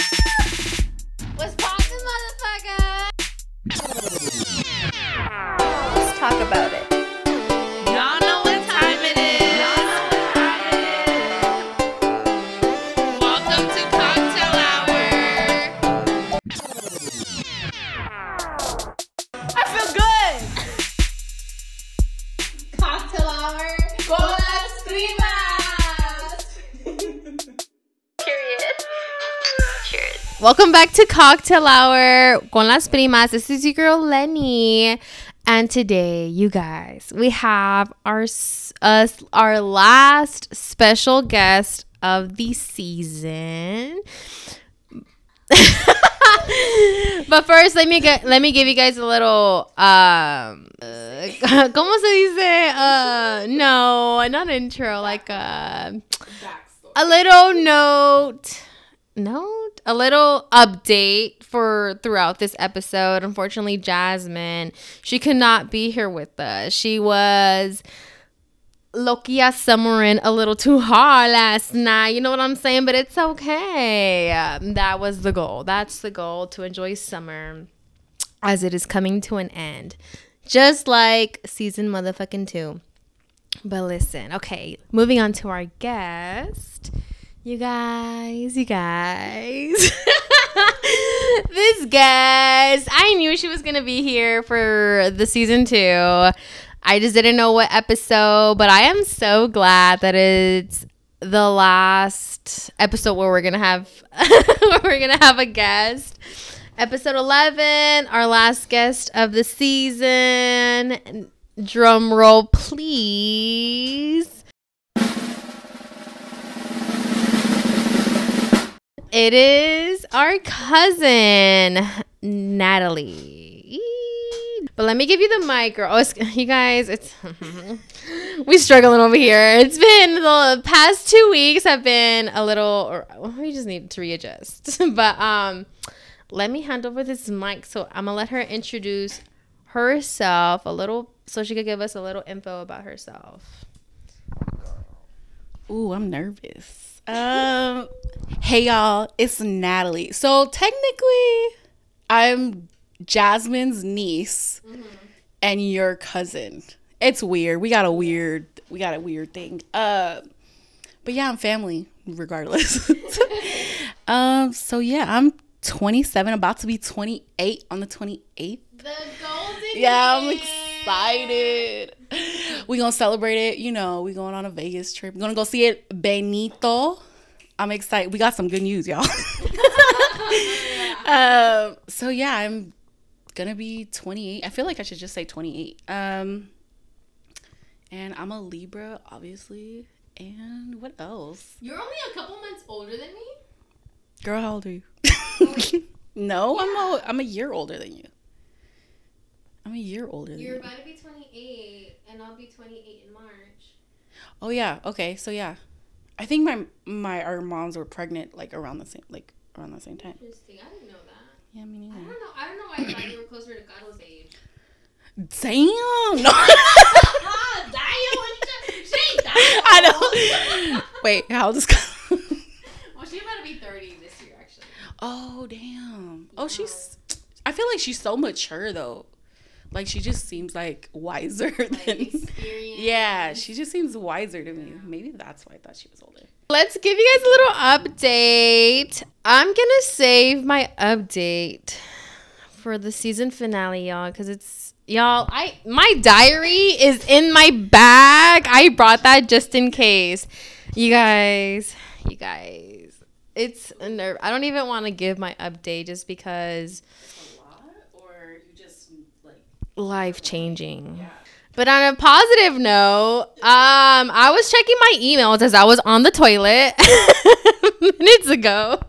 Thank you Welcome back to Cocktail Hour con las primas. This is your girl Lenny, and today, you guys, we have our us our last special guest of the season. but first, let me get let me give you guys a little um, uh, ¿cómo se dice? Uh, no, not intro, like uh, a little note note a little update for throughout this episode. Unfortunately jasmine she could not be here with us. She was lokia summering a little too hard last night. You know what i'm saying? But it's okay. Um, that was the goal. That's the goal to enjoy summer as it is coming to an end. Just like season motherfucking two. But listen, okay, moving on to our guest. You guys, you guys. this guest, I knew she was going to be here for the season two. I just didn't know what episode, but I am so glad that it's the last episode where we're going to have where we're going to have a guest. Episode 11, our last guest of the season. Drum roll, please. It is our cousin, Natalie. But let me give you the mic, girl. Oh, you guys, it's we struggling over here. It's been the past two weeks have been a little. We just need to readjust. but um, let me hand over this mic. So I'm gonna let her introduce herself a little, so she could give us a little info about herself. Ooh, I'm nervous. Um, hey y'all, it's Natalie. So technically, I'm Jasmine's niece and your cousin. It's weird. We got a weird, we got a weird thing. Uh, but yeah, I'm family regardless. um, so yeah, I'm 27, about to be 28 on the 28th. The golden. Yeah, I'm excited. We gonna celebrate it. You know, we going on a Vegas trip. We're gonna go see it Benito. I'm excited. We got some good news, y'all. um, so yeah, I'm gonna be 28. I feel like I should just say 28. Um, and I'm a Libra, obviously. And what else? You're only a couple months older than me. Girl, how old are you? no, I'm a, I'm a year older than you. I'm a year older than You're you. about to be 28, and I'll be 28 in March. Oh yeah. Okay. So yeah, I think my my our moms were pregnant like around the same like around the same time. Interesting. I didn't know that. Yeah, me neither. I don't know. I don't know why I thought you were closer to Carlos' age. Damn. No. ah, damn! She ain't I know. Wait, how old is? Well, she's about to be 30 this year, actually. oh damn. Oh, she's. I feel like she's so mature though. Like she just seems like wiser Like than. experience. Yeah, she just seems wiser to me. Maybe that's why I thought she was older. Let's give you guys a little update. I'm gonna save my update for the season finale, y'all, because it's y'all. I my diary is in my bag. I brought that just in case. You guys, you guys, it's a nerve. I don't even want to give my update just because A lot, or you just like. Life changing. But on a positive note, um, I was checking my emails as I was on the toilet minutes ago.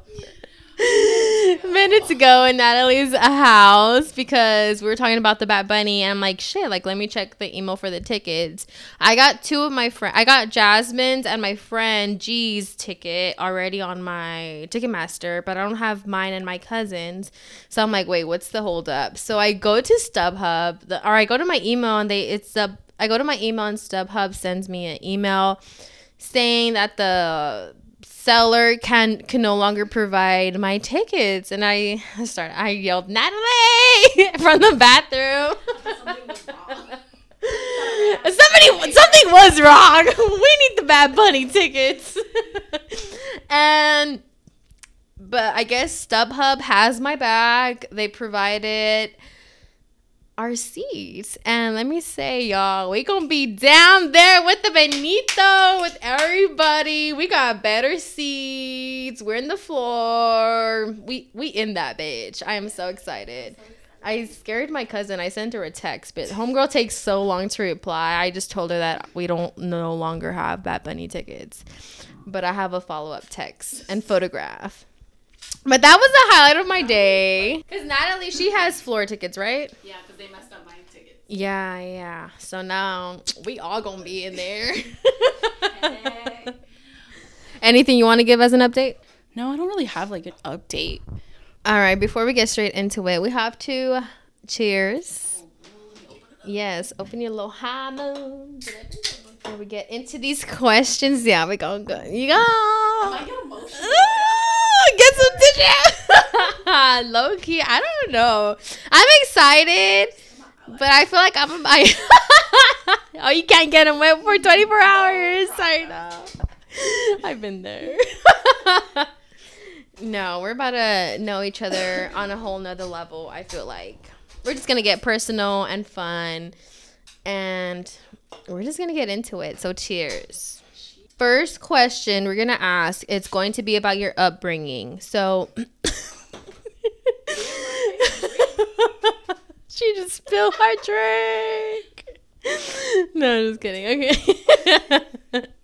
Minutes ago in Natalie's house because we were talking about the Bad Bunny, and I'm like, shit, like let me check the email for the tickets. I got two of my friend, I got Jasmine's and my friend G's ticket already on my Ticketmaster, but I don't have mine and my cousin's. So I'm like, wait, what's the holdup? So I go to StubHub, the, or I go to my email, and they it's the I go to my email and StubHub sends me an email saying that the seller can can no longer provide my tickets. And i started i yelled natalie! from the bathroom. Somebody something was wrong. We need the bad bunny tickets. And but i guess stubhub has my bag they provided our seats. And let me say, y'all, we gonna be down there with the Benito, with everybody. We got better seats. We're in the floor. We we in that bitch. I am so excited. I scared my cousin. I sent her a text, but homegirl takes so long to reply. I just told her that we don't no longer have Bad Bunny tickets, but I have a follow up text and photograph. But that was the highlight of my day. Cause Natalie, she has floor tickets, right? Yeah, because they messed up my tickets. Yeah, yeah. So now we all gonna be in there. Anything you want to give as an update? No, I don't really have like an update. All right. Before we get straight into it, we have to cheers. Oh, yes, open your little High Noon. Before we get into these questions, yeah, we gonna go. You go. I get emotional. Ooh, get some tissue. Low key, I don't know. I'm excited, but I feel like I'm. I, oh, you can't get them wet for 24 hours. I know. I've been there. no, we're about to know each other on a whole nother level. I feel like we're just gonna get personal and fun, and we're just gonna get into it. So, cheers first question we're gonna ask it's going to be about your upbringing so she just spilled our drink no i'm just kidding okay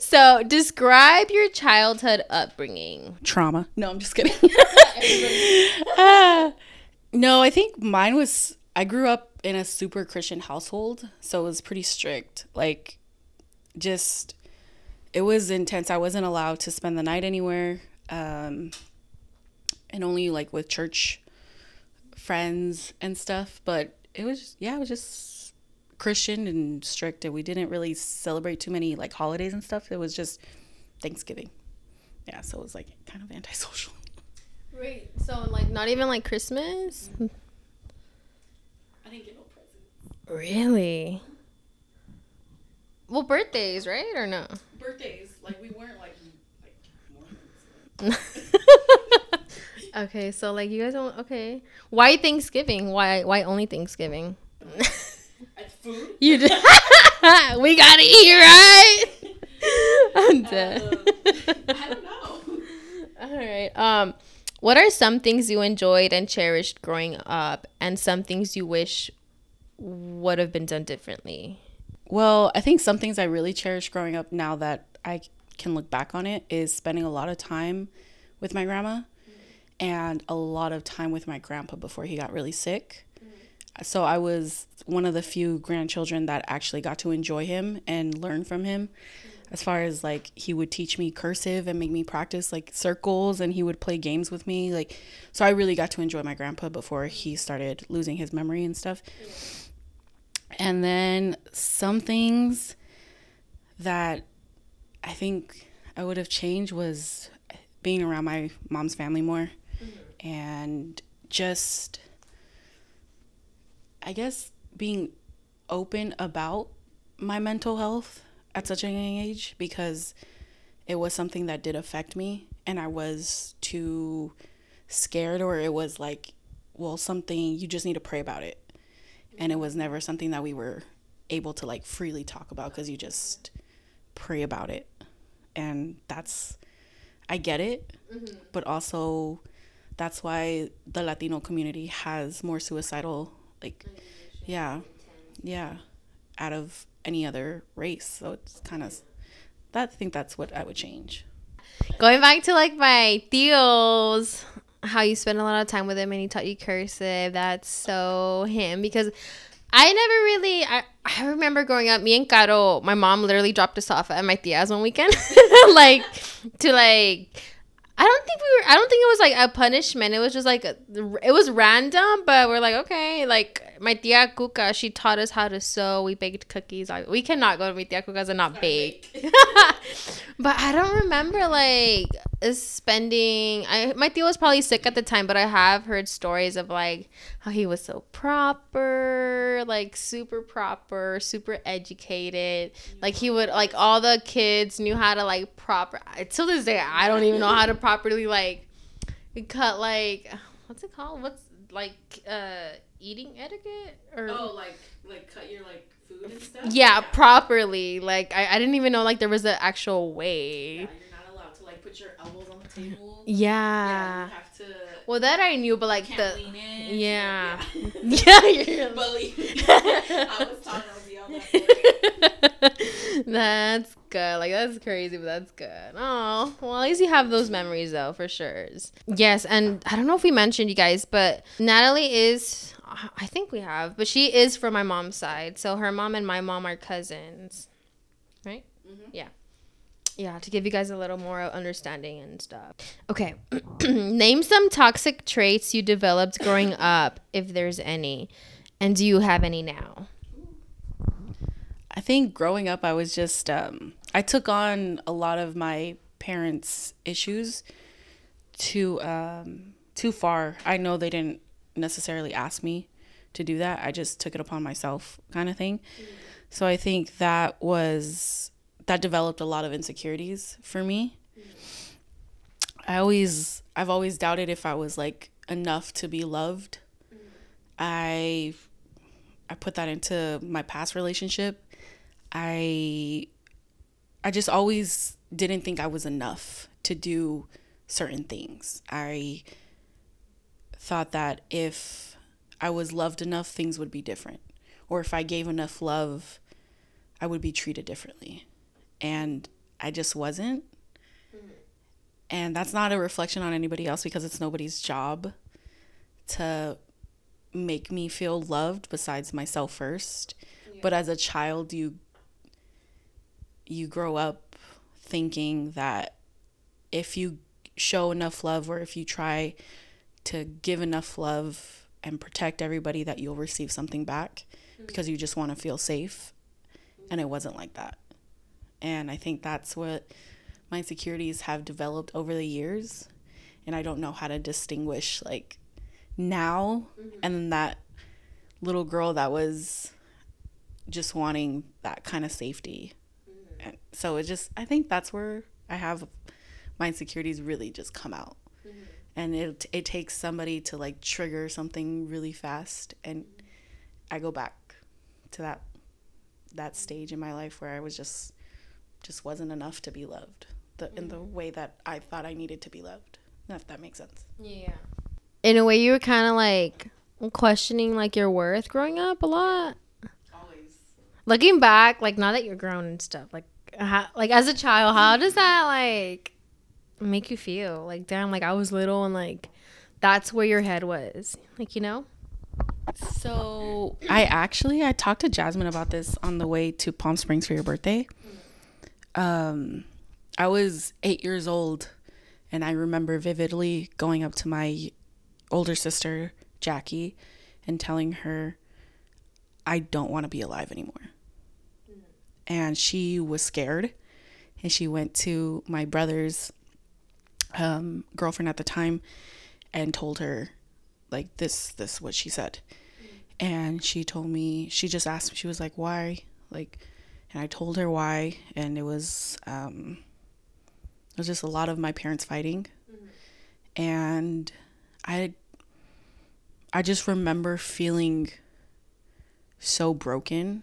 so describe your childhood upbringing Trauma. No, I'm just kidding. Ah. no, I think mine was. I grew up in a super Christian household, so it was pretty strict. Like, just it was intense. I wasn't allowed to spend the night anywhere, um, and only like with church friends and stuff. But it was yeah, it was just Christian and strict, and we didn't really celebrate too many like holidays and stuff. It was just Thanksgiving. Yeah, so it was like kind of antisocial. Wait, so like not even like Christmas? I didn't get no presents. Really? Well, birthdays, right? Or no? Birthdays, like we weren't like like okay, so like you guys don't okay. Why Thanksgiving? Why why only Thanksgiving? food. you just we gotta eat, right? I'm dead. I don't know. All right. Um, what are some things you enjoyed and cherished growing up, and some things you wish would have been done differently? Well, I think some things I really cherish growing up now that I can look back on it is spending a lot of time with my grandma and a lot of time with my grandpa before he got really sick. So I was one of the few grandchildren that actually got to enjoy him and learn from him. As far as like he would teach me cursive and make me practice like circles and he would play games with me like so I really got to enjoy my grandpa before he started losing his memory and stuff. And then some things that I think I would have changed was being around my mom's family more mm-hmm. and just, I guess, being open about my mental health at such a young age because it was something that did affect me and I was too scared or it was like, well, something you just need to pray about it. And it was never something that we were able to like freely talk about because you just pray about it. And that's i get it. Mm-hmm. But also that's why the latino community has more suicidal like yeah yeah out of any other race so it's kind of that i think that's what i would change Going back to like my tios, how you spend a lot of time with him and he taught you cursive. That's so him because I never really. I, I remember growing up, me and Caro, my mom literally dropped us off at my tia's one weekend, like to like. I don't think we were. I don't think it was like a punishment. It was just like a, it was random, but we're like okay, like my tia Cuca, she taught us how to sew. We baked cookies. We cannot go to my tia Cuca's and not bake. but I don't remember like spending. I my tio was probably sick at the time, but I have heard stories of like how he was so proper, like super proper, super educated. Like he would like all the kids knew how to like proper. Till this day, I don't even know how to properly like cut like what's it called? What's like uh eating etiquette or Oh, like like cut your like food and stuff. yeah, properly. Like I, I didn't even know like there was an actual way. yeah, you're not allowed to like put your elbows on the table. Yeah. yeah you have to. Well, that I knew, but like the in. yeah, yeah. yeah, me, I was taught I was yelled at. that's good. Like that's crazy, but that's good. Oh, well, at least you have those memories though, for sure. Yes, and I don't know if we mentioned you guys, but Natalie is. I think we have, but she is from my mom's side. So her mom and my mom are cousins, right? Mhm. Yeah. Yeah, to give you guys a little more understanding and stuff. Okay. Name some toxic traits you developed growing up, if there's any. And do you have any now? I think growing up, I was just um, I took on a lot of my parents' issues too um, too far. I know they didn't necessarily ask me to do that. I just took it upon myself, kind of thing. Mm. So I think that was that developed a lot of insecurities for me. Mm. I always I've always doubted if I was like enough to be loved. Mm. I I put that into my past relationship. I I just always didn't think I was enough to do certain things. I thought that if I was loved enough, things would be different. Or if I gave enough love, I would be treated differently. And I just wasn't. And that's not a reflection on anybody else because it's nobody's job to make me feel loved besides myself first. But as a child, you you grow up thinking that if you show enough love or if you try to give enough love and protect everybody that you'll receive something back mm-hmm. because you just want to feel safe. And it wasn't like that. And i think that's what my insecurities have developed over the years. And i don't know how to distinguish like now mm-hmm. and then that little girl that was just wanting that kind of safety mm-hmm. and so it just i think that's where i have my insecurities really just come out and it it takes somebody to like trigger something really fast and i go back to that that stage in my life where i was just just wasn't enough to be loved the in the mm-hmm. way that i thought i needed to be loved if that makes sense Yeah. In a way, you were kind of like questioning like your worth growing up a lot. always Looking back, like now that you're grown and stuff, like how, like as a child, how mm-hmm. does that like make you feel? Like damn, like I was little and like that's where your head was, like you know. So I actually I talked to Jasmine about this on the way to Palm Springs for your birthday. Um, I was eight years old, and I remember vividly going up to my older sister Jackie and telling her, "I don't want to be alive anymore." And she was scared, and she went to my brother's um, girlfriend at the time and told her like this this what she said. And she told me she just asked me she was like why? Like and i told her why and it was um it was just a lot of my parents fighting. And i i just remember feeling so broken.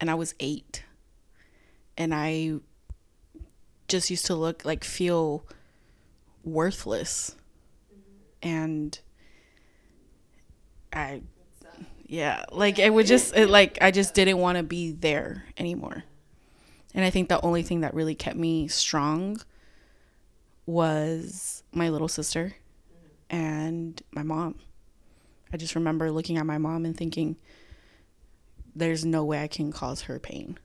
And i was 8 and i just used to look like feel worthless and I yeah, like it would just it, like I just didn't want to be there anymore. And I think the only thing that really kept me strong was my little sister and my mom. I just remember looking at my mom and thinking there's no way I can cause her pain.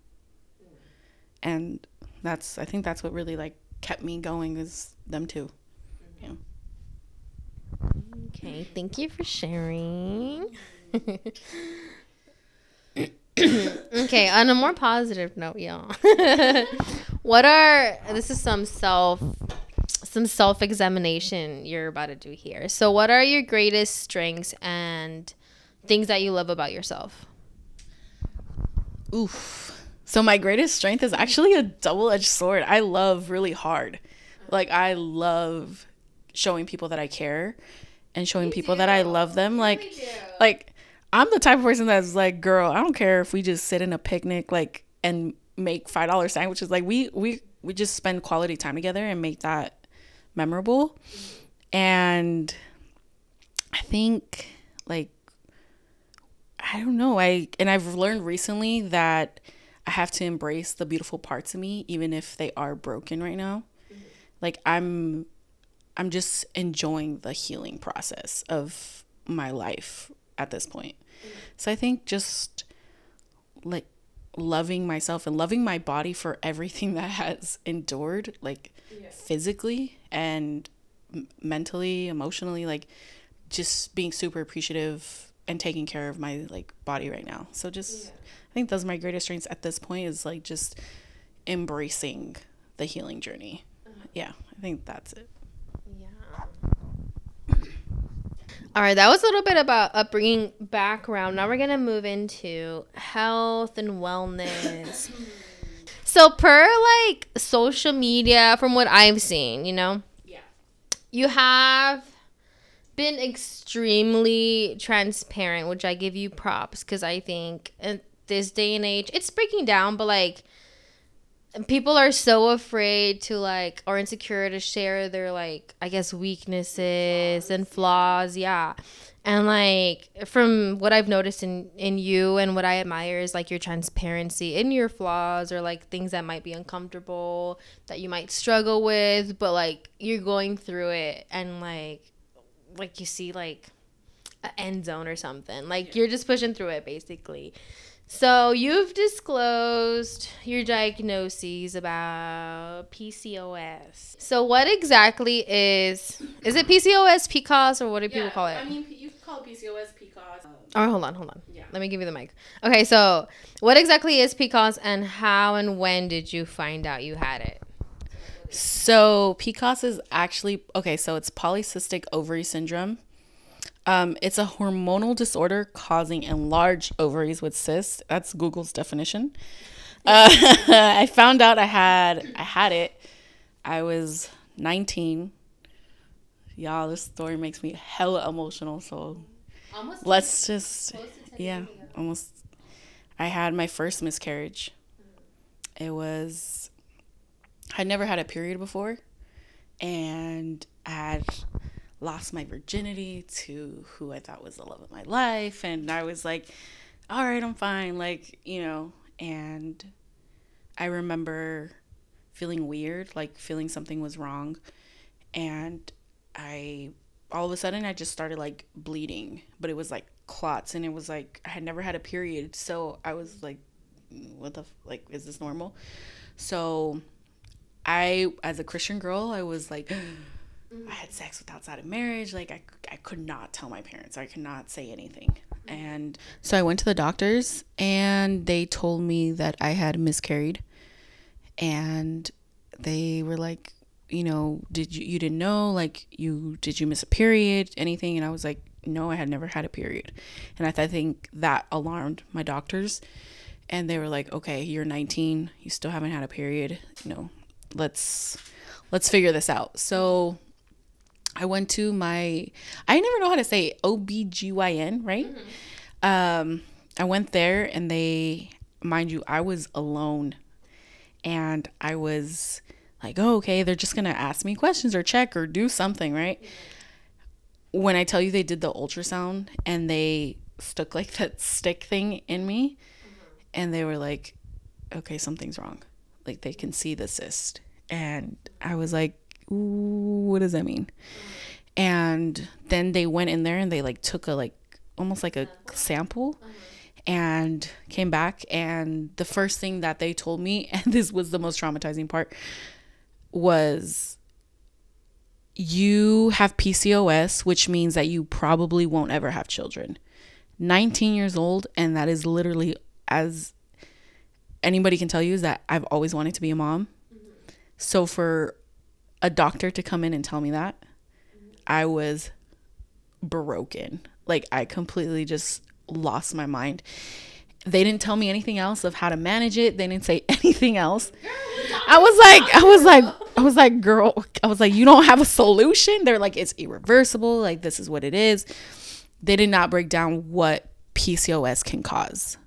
And that's I think that's what really like kept me going is them two. Okay, thank you for sharing. okay, on a more positive note, y'all. what are this is some self some self examination you're about to do here. So, what are your greatest strengths and things that you love about yourself? Oof. So my greatest strength is actually a double-edged sword. I love really hard. Like I love showing people that I care and showing people that I love them. Like like I'm the type of person that's like, girl, I don't care if we just sit in a picnic like and make five dollar sandwiches. Like we we we just spend quality time together and make that memorable. And I think like I don't know. I and I've learned recently that I have to embrace the beautiful parts of me even if they are broken right now. Like I'm I'm just enjoying the healing process of my life at this point. So I think just like loving myself and loving my body for everything that has endured like physically and m- mentally, emotionally like just being super appreciative and taking care of my like body right now. So just I think those are my greatest strengths at this point is like just embracing the healing journey. Uh-huh. Yeah, I think that's it. All right, that was a little bit about upbringing background. Now we're going to move into health and wellness. so, per like social media, from what I've seen, you know, Yeah. you have been extremely transparent, which I give you props because I think in this day and age, it's breaking down, but like people are so afraid to like or insecure to share their like I guess weaknesses and flaws, yeah. And like from what I've noticed in in you and what I admire is like your transparency in your flaws or like things that might be uncomfortable that you might struggle with, but like you're going through it and like like you see like an end zone or something. Like you're just pushing through it basically. So you've disclosed your diagnoses about PCOS. So what exactly is is it PCOS, PCOS, or what do people call it? I mean, you call it PCOS, PCOS. Oh, hold on, hold on. Yeah. Let me give you the mic. Okay, so what exactly is PCOS, and how and when did you find out you had it? So PCOS is actually okay. So it's polycystic ovary syndrome. Um, it's a hormonal disorder causing enlarged ovaries with cysts. That's Google's definition. Uh, I found out I had I had it. I was 19. Y'all, this story makes me hella emotional. So Almost let's just yeah, almost. I had my first miscarriage. It was I'd never had a period before, and I had lost my virginity to who I thought was the love of my life, and I was like, "All right, I'm fine," like you know. And I remember feeling weird, like feeling something was wrong, and I all of a sudden I just started like bleeding, but it was like clots, and it was like I had never had a period, so I was like, "What the f- like? Is this normal?" So I, as a Christian girl, I was like, I had sex with outside of marriage. Like, I, I could not tell my parents. I could not say anything. Mm-hmm. And so I went to the doctors and they told me that I had miscarried. And they were like, you know, did you, you didn't know? Like, you, did you miss a period? Anything? And I was like, no, I had never had a period. And I, th- I think that alarmed my doctors. And they were like, okay, you're 19. You still haven't had a period. You know, let's let's figure this out. So I went to my I never know how to say it, OBGYN, right? Um I went there and they mind you, I was alone and I was like, oh, okay, they're just gonna ask me questions or check or do something, right? When I tell you they did the ultrasound and they stuck like that stick thing in me and they were like, okay, something's wrong. Like they can see the cyst. And I was like, Ooh, what does that mean? And then they went in there and they like took a like almost like a sample and came back and the first thing that they told me and this was the most traumatizing part was you have PCOS, which means that you probably won't ever have children. 19 years old, and that is literally as anybody can tell you is that I've always wanted to be a mom. So for a doctor to come in and tell me that, I was broken. Like I completely just lost my mind. They didn't tell me anything else of how to manage it. They didn't say anything else. I was like, I was like, I was like, girl, I was like, you don't have a solution. They're like, it's irreversible. Like this is what it is. They did not break down what PCOS can cause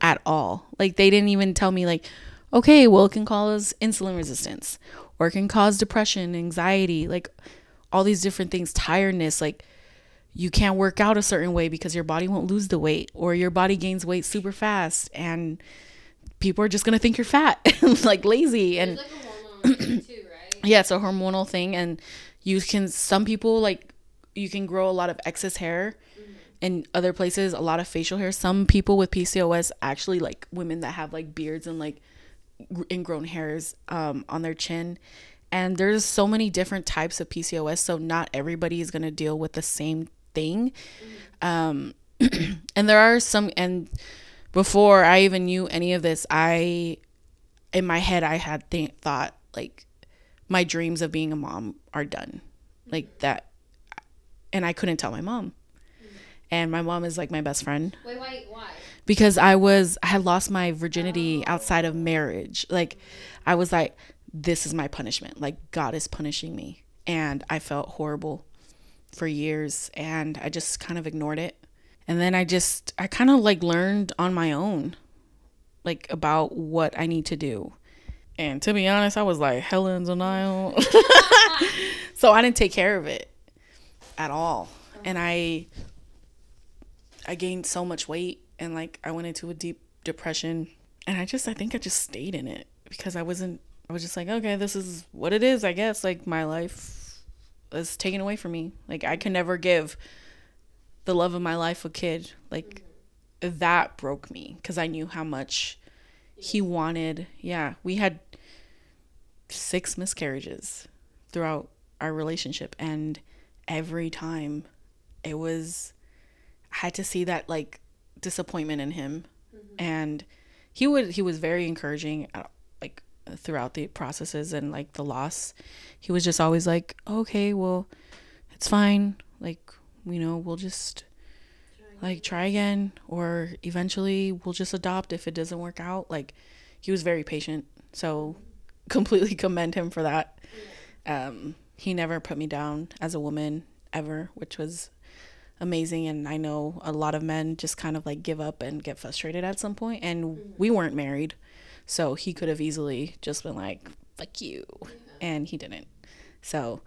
at all. Like they didn't even tell me like, okay, well it can cause insulin resistance or it can cause depression, anxiety, like all these different things, tiredness, like you can't work out a certain way because your body won't lose the weight or your body gains weight super fast and people are just going to think you're fat and like lazy and like too, right? yeah, it's a hormonal thing and you can some people like you can grow a lot of excess hair in other places, a lot of facial hair. Some people with PCOS actually like women that have like beards and like ingrown hairs um, on their chin. And there's so many different types of PCOS, so not everybody is going to deal with the same thing. Um, and there are some, and before I even knew any of this, I, in my head, I had th- thought like my dreams of being a mom are done, like that, and I couldn't tell my mom. And my mom is like my best friend Wait, wait, why? Because I was I had lost my virginity outside of marriage. Like I was like this is my punishment. Like God is punishing me. And I felt horrible for years and I just kind of ignored it. And then I just I kind of like learned on my own like about what I need to do. And to be honest, I was like hell in denial. so I didn't take care of it at all. And I I gained so much weight and like I went into a deep depression and I just I think I just stayed in it because I wasn't I was just like okay this is what it is I guess. Like my life is taken away from me. Like I can never give the love of my life a kid. Like that broke me because I knew how much he wanted. Yeah we had six miscarriages throughout our relationship and every time it was I had to see that like disappointment in him. And he would he was very encouraging uh, like throughout the processes and like the loss. He was just always like okay well it's fine. Like you know we'll just like try again or eventually we'll just adopt if it doesn't work out. Like he was very patient. So completely commend him for that. Um he never put me down as a woman ever which was amazing and I know a lot of men just kind of like give up and get frustrated at some point and mm-hmm. we weren't married so he could have easily just been like fuck you and he didn't. So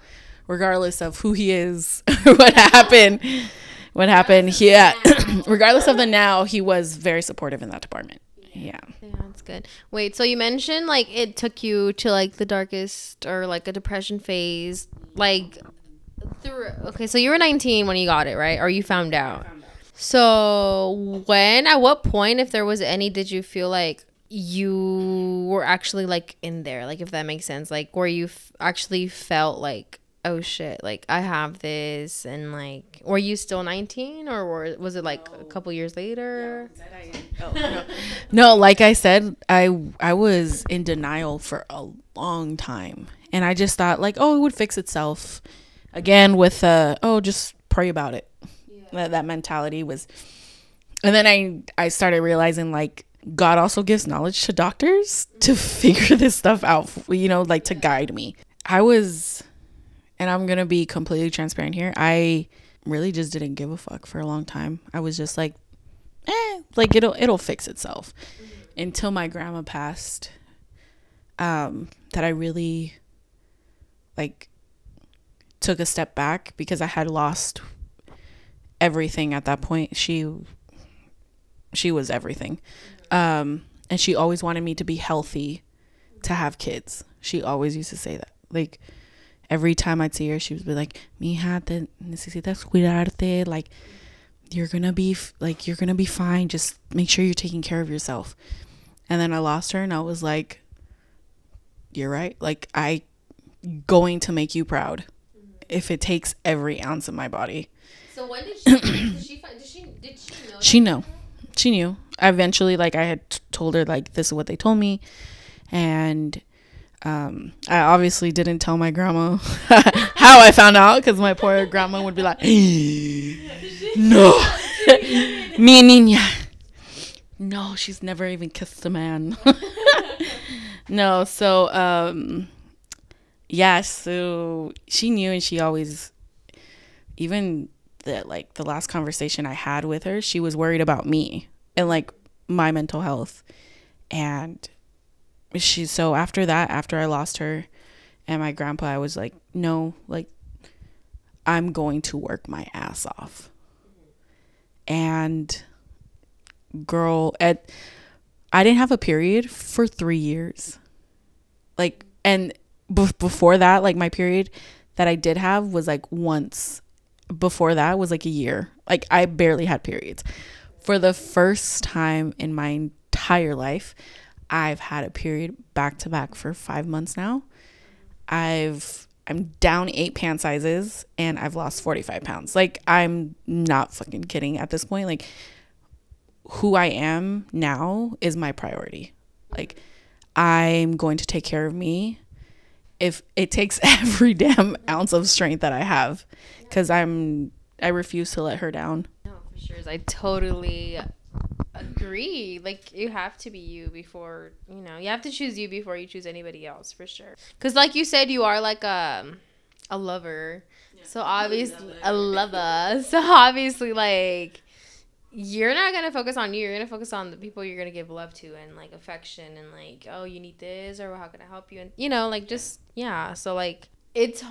regardless of who he is what happened what happened yeah regardless of the now he was very supportive in that department. Yeah. Yeah, that's good. Wait, so you mentioned like it took you to like the darkest or like a depression phase, like through. Okay, so you were 19 when you got it, right? Or you found out. So when, at what point, if there was any, did you feel like you were actually like in there? Like, if that makes sense, like where you f- actually felt like, oh shit, like I have this, and like, were you still 19 or were, was it like a couple years later? Oh, no, like I said, I I was in denial for a long time, and I just thought like, oh, it would fix itself. Again, with uh, oh, just pray about it. That that mentality was, and then I I started realizing like God also gives knowledge to doctors to figure this stuff out. You know, like to guide me. I was, and I'm gonna be completely transparent here. I really just didn't give a fuck for a long time. I was just like, eh, like it'll it'll fix itself. Until my grandma passed, um, that I really like took a step back because I had lost everything at that point. She she was everything. Um, and she always wanted me to be healthy to have kids. She always used to say that. Like every time I'd see her, she would be like, "Mija, te necesitas cuidarte." Like you're gonna be f- like you're gonna be fine. Just make sure you're taking care of yourself. And then I lost her, and I was like, "You're right. Like I going to make you proud." If it takes every ounce of my body. So when did she? did she? Did she? Did she know? She knew. She knew. Eventually, like I had told her, like this is what they told me, and um, I obviously didn't tell my grandma how I found out because my poor grandma would be like, "No, mi niña, no, she's never even kissed a man." no, so um, yeah, so she knew, and she always, even the like the last conversation I had with her, she was worried about me and like my mental health. And she so after that, after I lost her and my grandpa, I was like, no, like I'm going to work my ass off. And girl, at I didn't have a period for 3 years. Like and before that, like my period that I did have was like once before that was like a year. Like I barely had periods. For the first time in my entire life, I've had a period back to back for 5 months now. I've I'm down 8 pant sizes and I've lost 45 pounds. Like I'm not fucking kidding at this point. Like who I am now is my priority. Like I'm going to take care of me if it takes every damn ounce of strength that I have cuz I'm I refuse to let her down. No, for sure. I totally agree. Like you have to be you before you know. You have to choose you before you choose anybody else for sure. Because like you said, you are like a a lover. so obviously a lover. So obviously like you're not gonna focus on you. You're gonna focus on the people you're gonna give love to and like affection and like oh you need this or how can I help you and you know like just yeah. So like it's uh,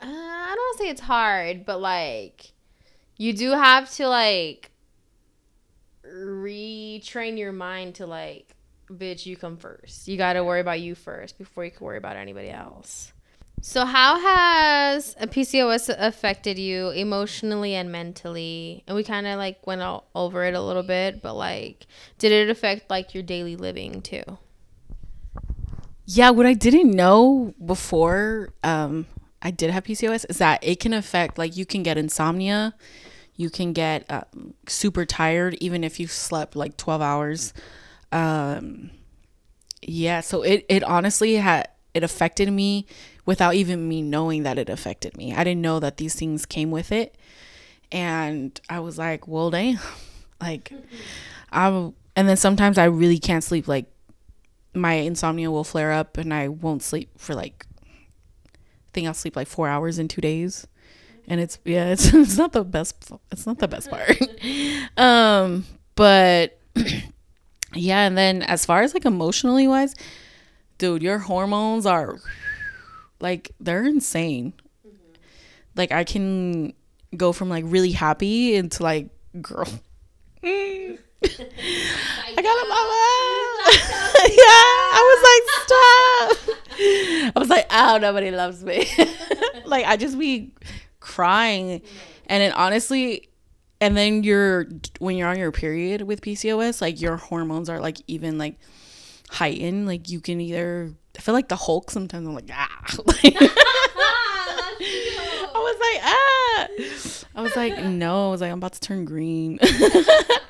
I don't want to say it's hard, but like you do have to like retrain your mind to like bitch you come first you got to worry about you first before you can worry about anybody else so how has a pcos affected you emotionally and mentally and we kind of like went all over it a little bit but like did it affect like your daily living too Yeah, what I didn't know before um I did have PCOS is that it can affect like you can get insomnia, you can get um, super tired even if you slept like 12 hours. Um yeah, so it it honestly had it affected me without even me knowing that it affected me. I didn't know that these things came with it. And I was like, well, damn. Like, I'm, and then sometimes I really can't sleep. Like, my insomnia will flare up and I won't sleep for like I think I'll sleep like 4 hours in 2 days. And it's yeah, it's it's not the best it's not the best part. um but yeah, and then as far as like emotionally wise, dude, your hormones are like they're insane. Like I can go from like really happy into like girl. mm, I got a mama. yeah, I was like, stop. I was like, oh, nobody loves me. like I just be crying, and then honestly, and then you're when you're on your period with PCOS, like your hormones are like even like heightened. Like you can either I feel like the Hulk sometimes. I'm like ah. I was like ah. I was like no. I was like I'm about to turn green.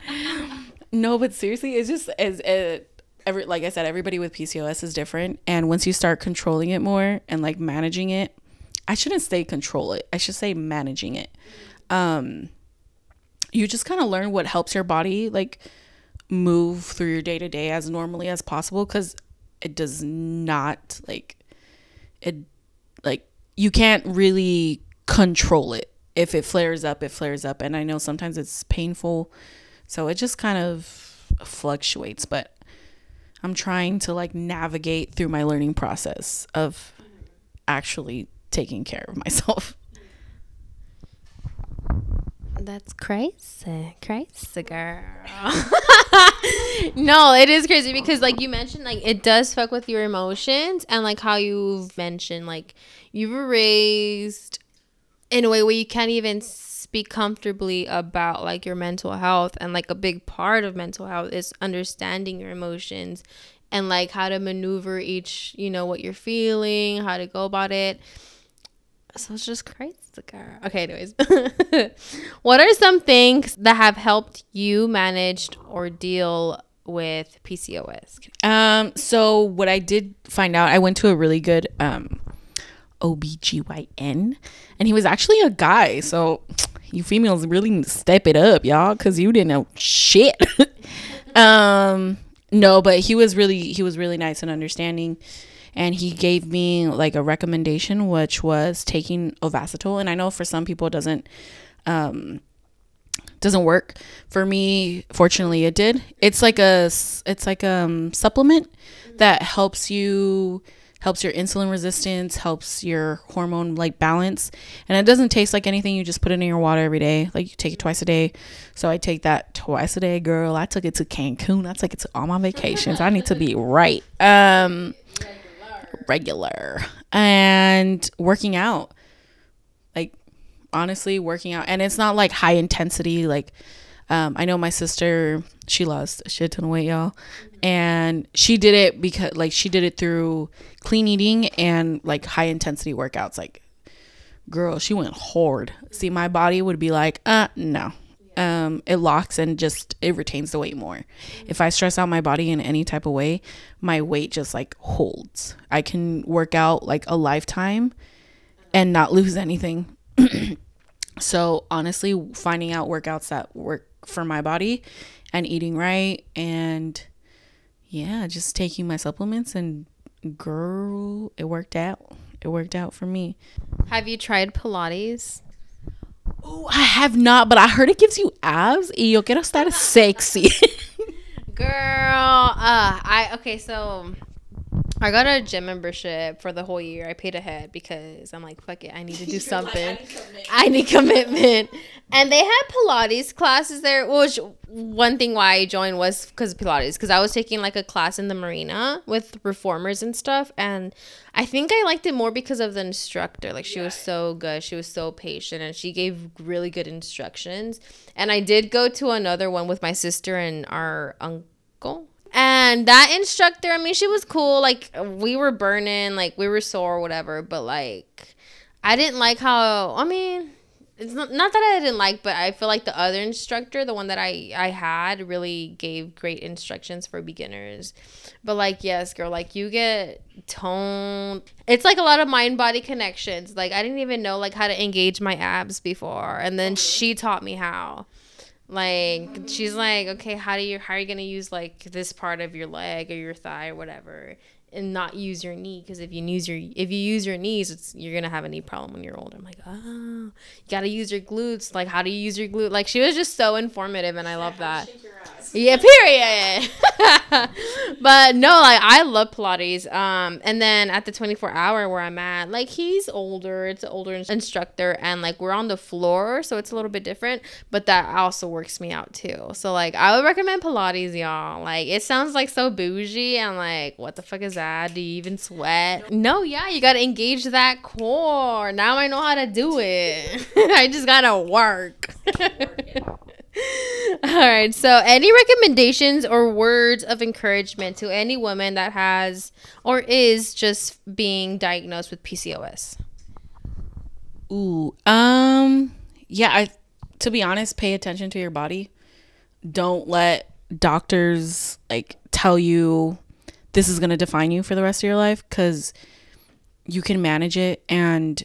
no, but seriously, it's just as it. Every, like I said, everybody with PCOS is different, and once you start controlling it more and like managing it, I shouldn't say control it. I should say managing it. Um, you just kind of learn what helps your body like move through your day to day as normally as possible because it does not like it like you can't really control it. If it flares up it flares up. And i know sometimes it's painful so it just kind of fluctuates. But i'm trying to like navigate through my learning process of actually taking care of myself That's crazy. Crazy girl. no, it is crazy because like you mentioned, like it does fuck with your emotions and like how you've mentioned, like you were raised in a way where you can't even speak comfortably about like your mental health and like a big part of mental health is understanding your emotions and like how to maneuver each, you know, what you're feeling, how to go about it So it's just crazy, girl. Okay, anyways. what are some things that have helped you manage or deal with PCOS? Um, so what I did find out, I went to a really good um OBGYN and he was actually a guy. So you females really need to step it up, y'all, cuz you didn't know shit. um no, but he was really he was really nice and understanding and he gave me like a recommendation which was taking Ovasitol and I know for some people it doesn't um doesn't work. For me fortunately it did. It's like a it's like a um, supplement that helps you helps your insulin resistance helps your hormone like balance. And it doesn't taste like anything you just put it in your water every day. Like you take it twice a day. So i take that twice a day girl. I took it to cancun. I took it to all my vacations. I need to be right. Um regular and working out. Like honestly working out. And it's not like high intensity like um, i know my sister she lost a shit ton of weight y'all. And she did it because like she did it through clean eating and like high intensity workouts. Like girl she went hard. See my body would be like uh no um it locks and just it retains the weight more if i stress out my body in any type of way my weight just like holds i can work out like a lifetime and not lose anything so honestly, finding out workouts that work for my body and eating right and yeah, just taking my supplements and girl, it worked out. It worked out for me. Have you tried Pilates? Oh, I have not, but I heard it gives you abs. Y yo quiero estar sexy. Girl, uh, I okay, so I got a gym membership for the whole year. I paid ahead because I'm like, fuck it, I need to do something. I need commitment. And they had Pilates classes there, which one thing why I joined was because Pilates, because I was taking like a class in the marina with reformers and stuff. And I think I liked it more because of the instructor. Like, she was so good. She was so patient and she gave really good instructions. And I did go to another one with my sister and our uncle. And that instructor, I mean, she was cool. Like, we were burning, like, we were sore, whatever. But, like, I didn't like how, I mean, it's not, not that I didn't like, but I feel like the other instructor, the one that I, I had, really gave great instructions for beginners. But, like, yes, girl, like, you get toned. It's like a lot of mind body connections. Like, I didn't even know, like, how to engage my abs before. And then she taught me how like she's like okay how do you how are you gonna use like this part of your leg or your thigh or whatever and not use your knee? Because if you use your if you use your knees it's you're gonna have a knee problem when you're older. I'm like oh you gotta use your glutes. Like how do you use your glute? Like she was just so informative and i love that yeah, period. but no, like I love Pilates. Um, and then at the 24 hour where I'm at, like he's older, it's an older ins- instructor, and like we're on the floor, so it's a little bit different. But that also works me out too. So like I would recommend Pilates, y'all. Like it sounds like so bougie, and like what the fuck is that? Do you even sweat? No, yeah, you gotta engage that core. Now I know how to do it. I just gotta work. All right. So, any recommendations or words of encouragement to any woman that has or is just being diagnosed with PCOS? Ooh, um, yeah. I, to be honest, pay attention to your body. Don't let doctors like tell you this is gonna define you for the rest of your life because you can manage it and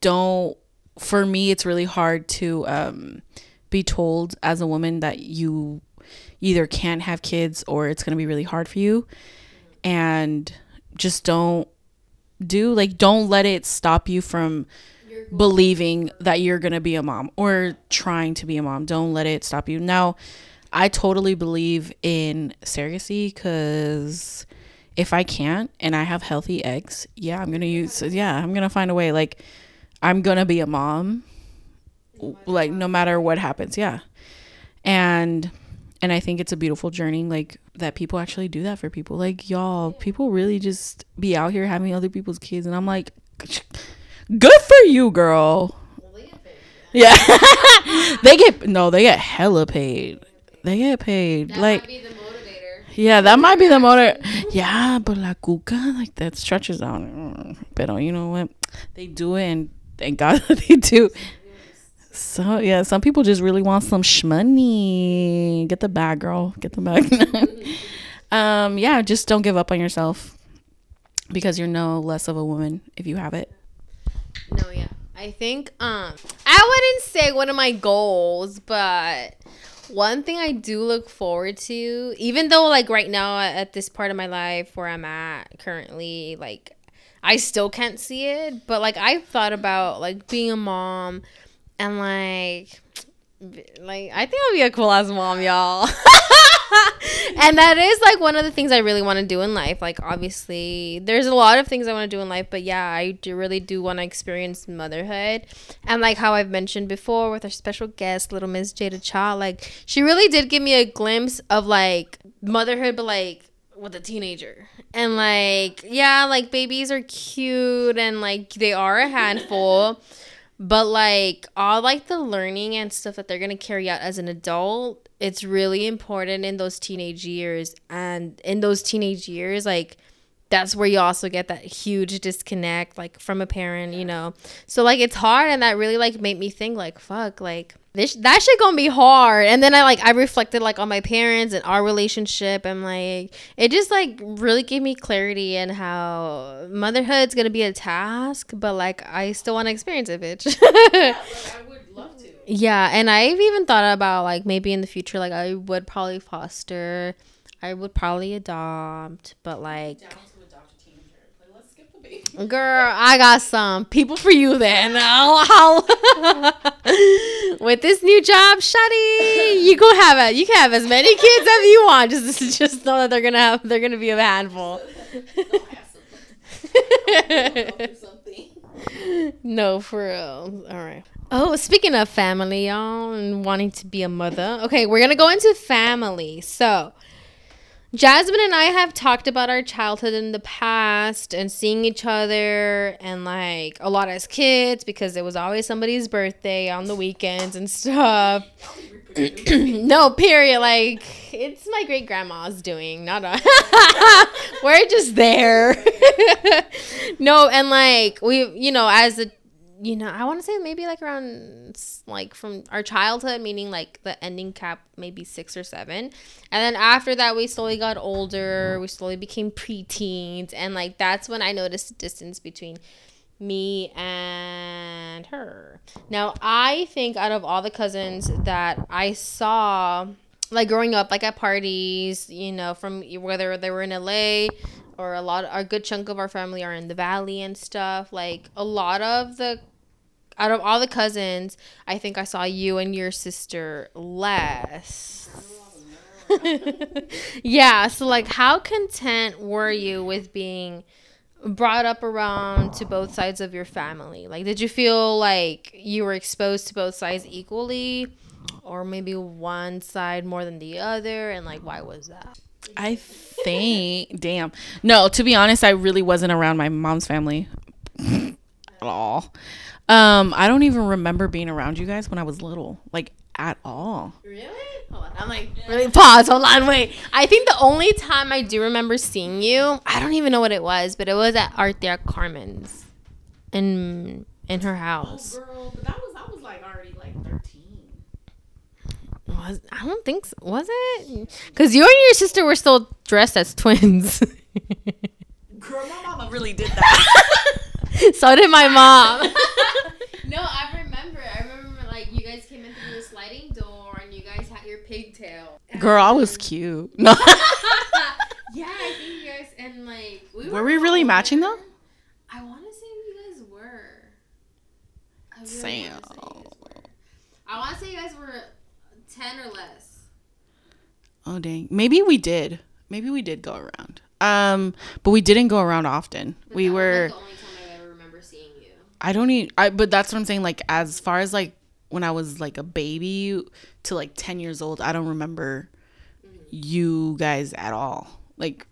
don't. For me, it's really hard to um, be told as a woman that you either can't have kids or it's gonna be really hard for you, and just don't do like don't let it stop you from believing that you're going to be a mom or trying to be a mom. Don't let it stop you. Now i totally believe in surrogacy because if i can't and i have healthy eggs yeah i'm going to use yeah i'm going to find a way. Like i'm going to be a mom like no matter what happens yeah. And and i think it's a beautiful journey like that people actually do that for people. Like y'all people really just be out here having other people's kids and i'm like good for you girl. Yeah. They get no they get hella paid. They get paid like be the motivator. yeah that might be the motor yeah but la cuca like that stretches out. But you know what? They do it, and thank God that they do. So yeah, some people just really want some shmoney. Get the bag, girl. Get the bag. um, yeah, just don't give up on yourself because you're no less of a woman if you have it. No, yeah. I think um I wouldn't say one of my goals, but one thing I do look forward to, even though like right now at this part of my life where I'm at currently, like I still can't see it, but like I've thought about like being a mom and like like I think I'll be a cool ass mom, y'all. and that is like one of the things I really want to do in life. Like obviously, there's a lot of things I want to do in life, but yeah, I do really do want to experience motherhood. And like how I've mentioned before with our special guest, little Miss Jada Cha, like she really did give me a glimpse of like motherhood, but like with a teenager. And like, yeah, like babies are cute and like they are a handful but like all like the learning and stuff that they're gonna carry out as an adult it's really important in those teenage years. And in those teenage years like that's where you also get that huge disconnect like from a parent you know? So like it's hard and that really like made me think like fuck like this that shit gonna be hard and then i like i reflected like on my parents and our relationship and like it just like really gave me clarity and how motherhood's gonna be a task but like i still want to experience it bitch I would love to. yeah and i've even thought about like maybe in the future like i would probably foster i would probably adopt but like Down to adopt a teenager. Like, let's skip the baby. Girl, I got some people for you then. With this new job, Shuddy, you go have it. You can have as many kids as you want. Just, just know that they're gonna have, they're gonna be a handful. no, for real. All right. Oh, speaking of family, y'all, and wanting to be a mother. Okay, we're gonna go into family. So, Jasmine and I have talked about our childhood in the past and seeing each other and like a lot as kids because it was always somebody's birthday on the weekends and stuff. no, period. Like it's my great grandma's doing, not a. We're just there. no, and like we, you know, as a you know, I want to say maybe like around like from our childhood, meaning like the ending cap, maybe six or seven. And then after that, we slowly got older. We slowly became preteens. And like that's when I noticed the distance between me and her. Now, I think out of all the cousins that I saw, like growing up, like at parties, you know, from whether they were in LA or a lot, a good chunk of our family are in the valley and stuff. Like a lot of the, out of all the cousins, I think I saw you and your sister less. yeah. So like, how content were you with being? brought up around to both sides of your family? Like, did you feel like you were exposed to both sides equally, or maybe one side more than the other? And like, why was that? I think, damn. No, to be honest, I really wasn't around my mom's family at all. Um, I don't even remember being around you guys when I was little, like at all. Really? Hold on. I'm like, really? Pause. Hold on. Wait. I think the only time I do remember seeing you, I don't even know what it was, but it was at Arthur Carmen's, in in her house. girl, but that was I was like already like thirteen. Was I don't think so. Was it? Because you and your sister were still dressed as twins. Girl, my mama really did that. so did my mom. no, I remember. I remember like you guys came in through the sliding door and you guys had your pigtail. girl, I was cute. No. Yeah, I think you guys and like we Were we really older. matching though? I want to say you guys were. I really Sam. say you guys were. I want to say you guys were ten or less. Oh dang. Maybe we did. Maybe we did go around. Um, but we didn't go around often. But we were like, the only time I ever remember seeing you. I don't need I but that's what I'm saying like as far as like when I was like a baby to like 10 years old, I don't remember you guys at all. Like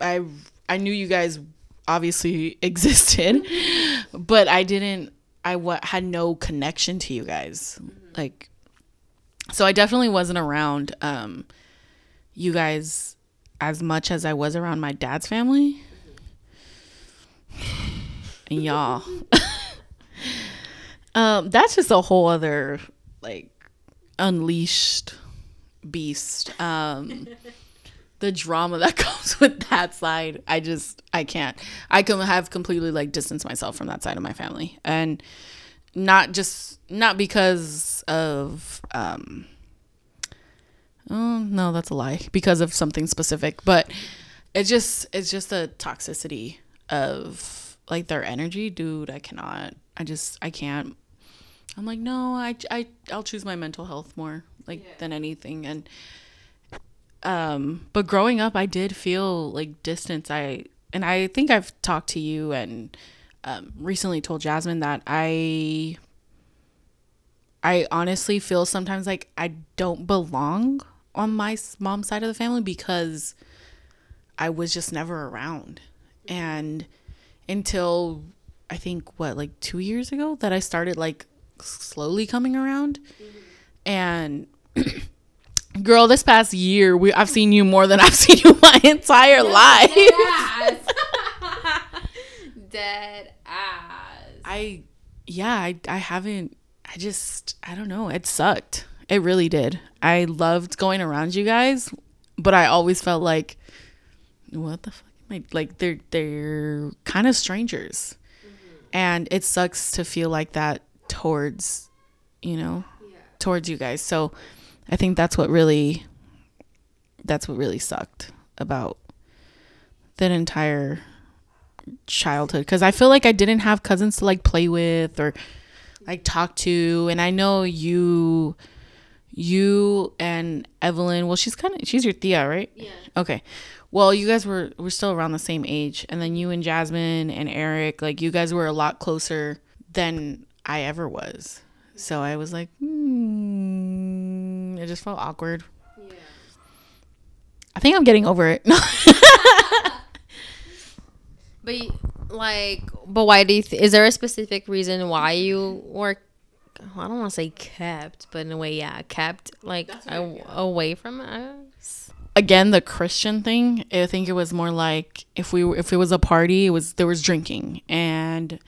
I I knew you guys obviously existed, but I didn't I wa- had no connection to you guys. Like so I definitely wasn't around um you guys as much as I was around my dad's family. and y'all. um, that's just a whole other like unleashed beast. Um, the drama that comes with that side, I just I can't. I can have completely like distanced myself from that side of my family, and not just not because of um. Oh no, that's a lie. Because of something specific, but it's just it's just the toxicity of like their energy, dude. I cannot. I just I can't. I'm like no, I I I'll choose my mental health more like than anything, and um. But growing up, I did feel like distance. I and I think I've talked to you and um, recently told Jasmine that I I honestly feel sometimes like I don't belong on my mom's side of the family because I was just never around. And until I think what like 2 years ago that I started like slowly coming around. And girl, this past year we I've seen you more than I've seen you my entire life. Dead ass. I yeah, I I haven't I just I don't know. It sucked. It really did. I loved going around you guys, but I always felt like what the fuck am I like they're they're kind of strangers. Mm-hmm. And it sucks to feel like that towards you know, towards you guys. So I think that's what really that's what really sucked about that entire childhood because I feel like I didn't have cousins to like play with or like talk to, and I know you, you and Evelyn. Well, she's kind of she's your tía, right? Yeah. Okay. Well, you guys were were still around the same age, and then you and Jasmine and Eric, like you guys were a lot closer than I ever was. So I was like, hmm, it just felt awkward. Yeah. I think I'm getting over it. But like, but why do you? Th- is there a specific reason why you were? I don't want to say kept, but in a way, yeah, kept like a- away from us. again the christian thing i think it was more like if we if it was a party it was there was drinking and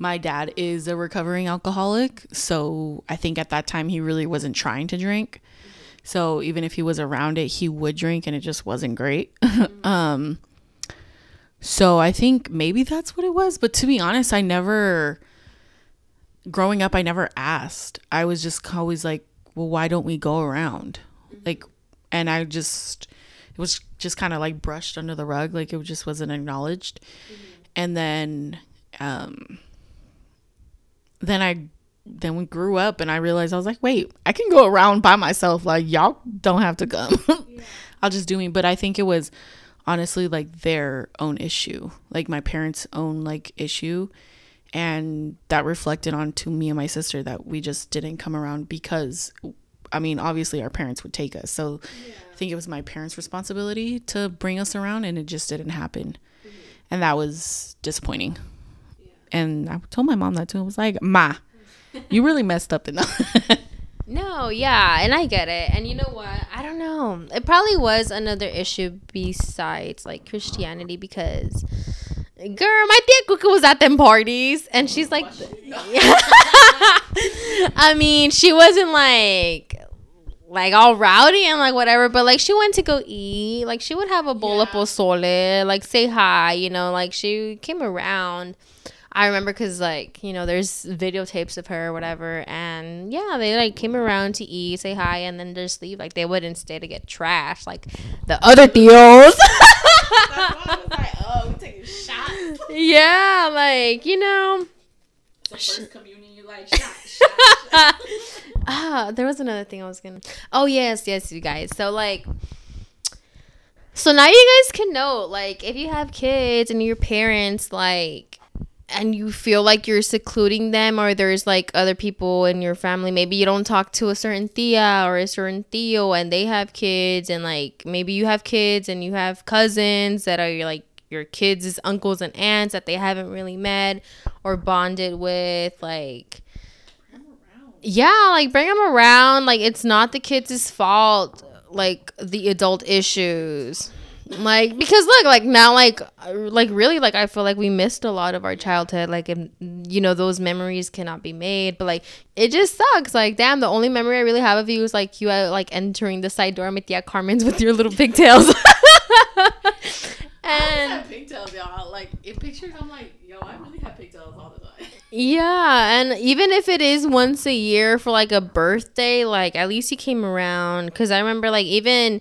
my dad is a recovering alcoholic so i think at that time he really wasn't trying to drink so even if he was around it he would drink and it just wasn't great um so i think maybe that's what it was but to be honest i never growing up i never asked i was just always like well why don't we go around like and I just it was just kind of like brushed under the rug, like it just wasn't acknowledged. And then um then I then we grew up and I realized I was like, wait, I can go around by myself. Like y'all don't have to come. I'll just do me. But I think it was honestly like their own issue, like my parents' own like issue. And that reflected on to me and my sister that we just didn't come around because I mean, obviously our parents would take us. So I think it was my parents' responsibility to bring us around and it just didn't happen. Mm-hmm. And that was disappointing. And I told my mom that too. I was like, Ma, you really messed up in that. No, yeah, and I get it. And you know what? I don't know. It probably was another issue besides like Christianity because girl, my tia Kuka was at them parties and she's like I mean, she wasn't like like all rowdy and like whatever, but like she went to go eat. Like she would have a bowl of pozole, like say hi, you know, like she came around. I remember because like you know there's videotapes of her or whatever, and yeah, they like came around to eat, say hi, and then just leave. Like they wouldn't stay to get trashed like the other tios. oh, we taking shots. yeah, like you know. first communion, you like ah, there was another thing I was gonna. Oh yes, yes, you guys. So like, so now you guys can know, like, if you have kids and your parents, like, and you feel like you're secluding them, or there's like other people in your family, maybe you don't talk to a certain tia or a certain tio, and they have kids, and like maybe you have kids and you have cousins that are like your kids' uncles and aunts that they haven't really met or bonded with, like yeah like bring them around. Like it's not the kids' fault like the adult issues like because look like now like like really like i feel like we missed a lot of our childhood like and you know those memories cannot be made but like it just sucks like damn the only memory i really have of you is like you uh, like entering the side door with tia carmen's with your little pigtails and have pigtails, y'all. Like in pictures, I'm like, yo, I really have pigtails all the time. Yeah, and even if it is once a year for like a birthday, like at least you came around. Cause I remember like even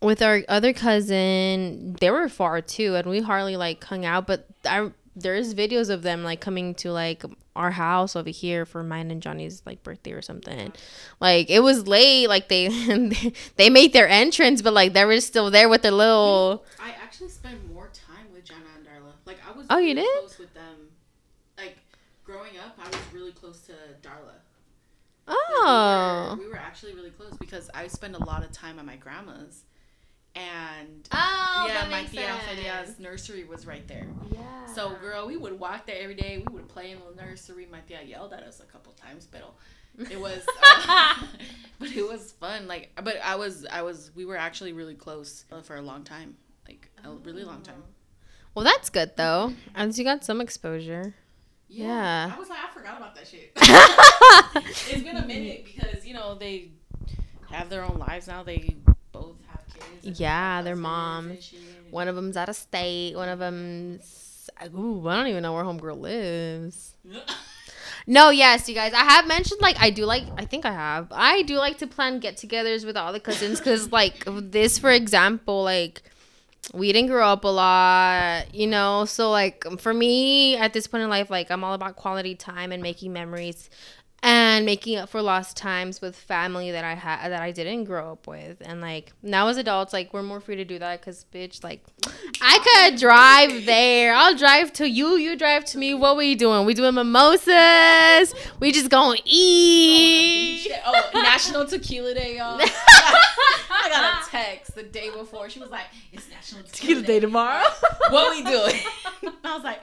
with our other cousin, they were far too, and we hardly like hung out. But I there's videos of them like coming to like our house over here for mine and Johnny's like birthday or something. Like it was late, like they they made their entrance, but like they were still there with their little. I actually spent more time with Jana and Darla. Like I was Oh, you really did? close with them. Like growing up, I was really close to Darla. Like, Oh. we, were, oh. we were actually really close because I spend a lot of time at my grandma's, and Oh, yeah, my tia Felia's nursery was right there. Yeah. So, girl, we would walk there every day. We would play in the nursery. My tia yelled at us a couple times, but it was, uh, but it was fun. Like, but I was, I was, we were actually really close for a long time, like a really long time. Well, that's good though. Least you got some exposure. Yeah. I was like, I forgot about that shit. it's been a minute because you know they have their own lives now. They both have kids. and Yeah, their moms. One of them's out of state. One of them's. Ooh, I don't even know where homegirl lives. No, yes, you guys. I have mentioned like I do like. I think I have. I do like to plan get-togethers with all the cousins because like this, for example, like we didn't grow up a lot, you know. So like for me at this point in life, like I'm all about quality time and making memories and making up for lost times with family that I had that I didn't grow up with. And like now as adults, like we're more free to do that because bitch, like I could drive there. I'll drive to you. You drive to me. What we doing? We doing mimosas. We just going eat. Shit. Oh, National Tequila Day, y'all. I got a text the day before. She was like, "It's National Tequila, Day tomorrow. What we doing?" I was like,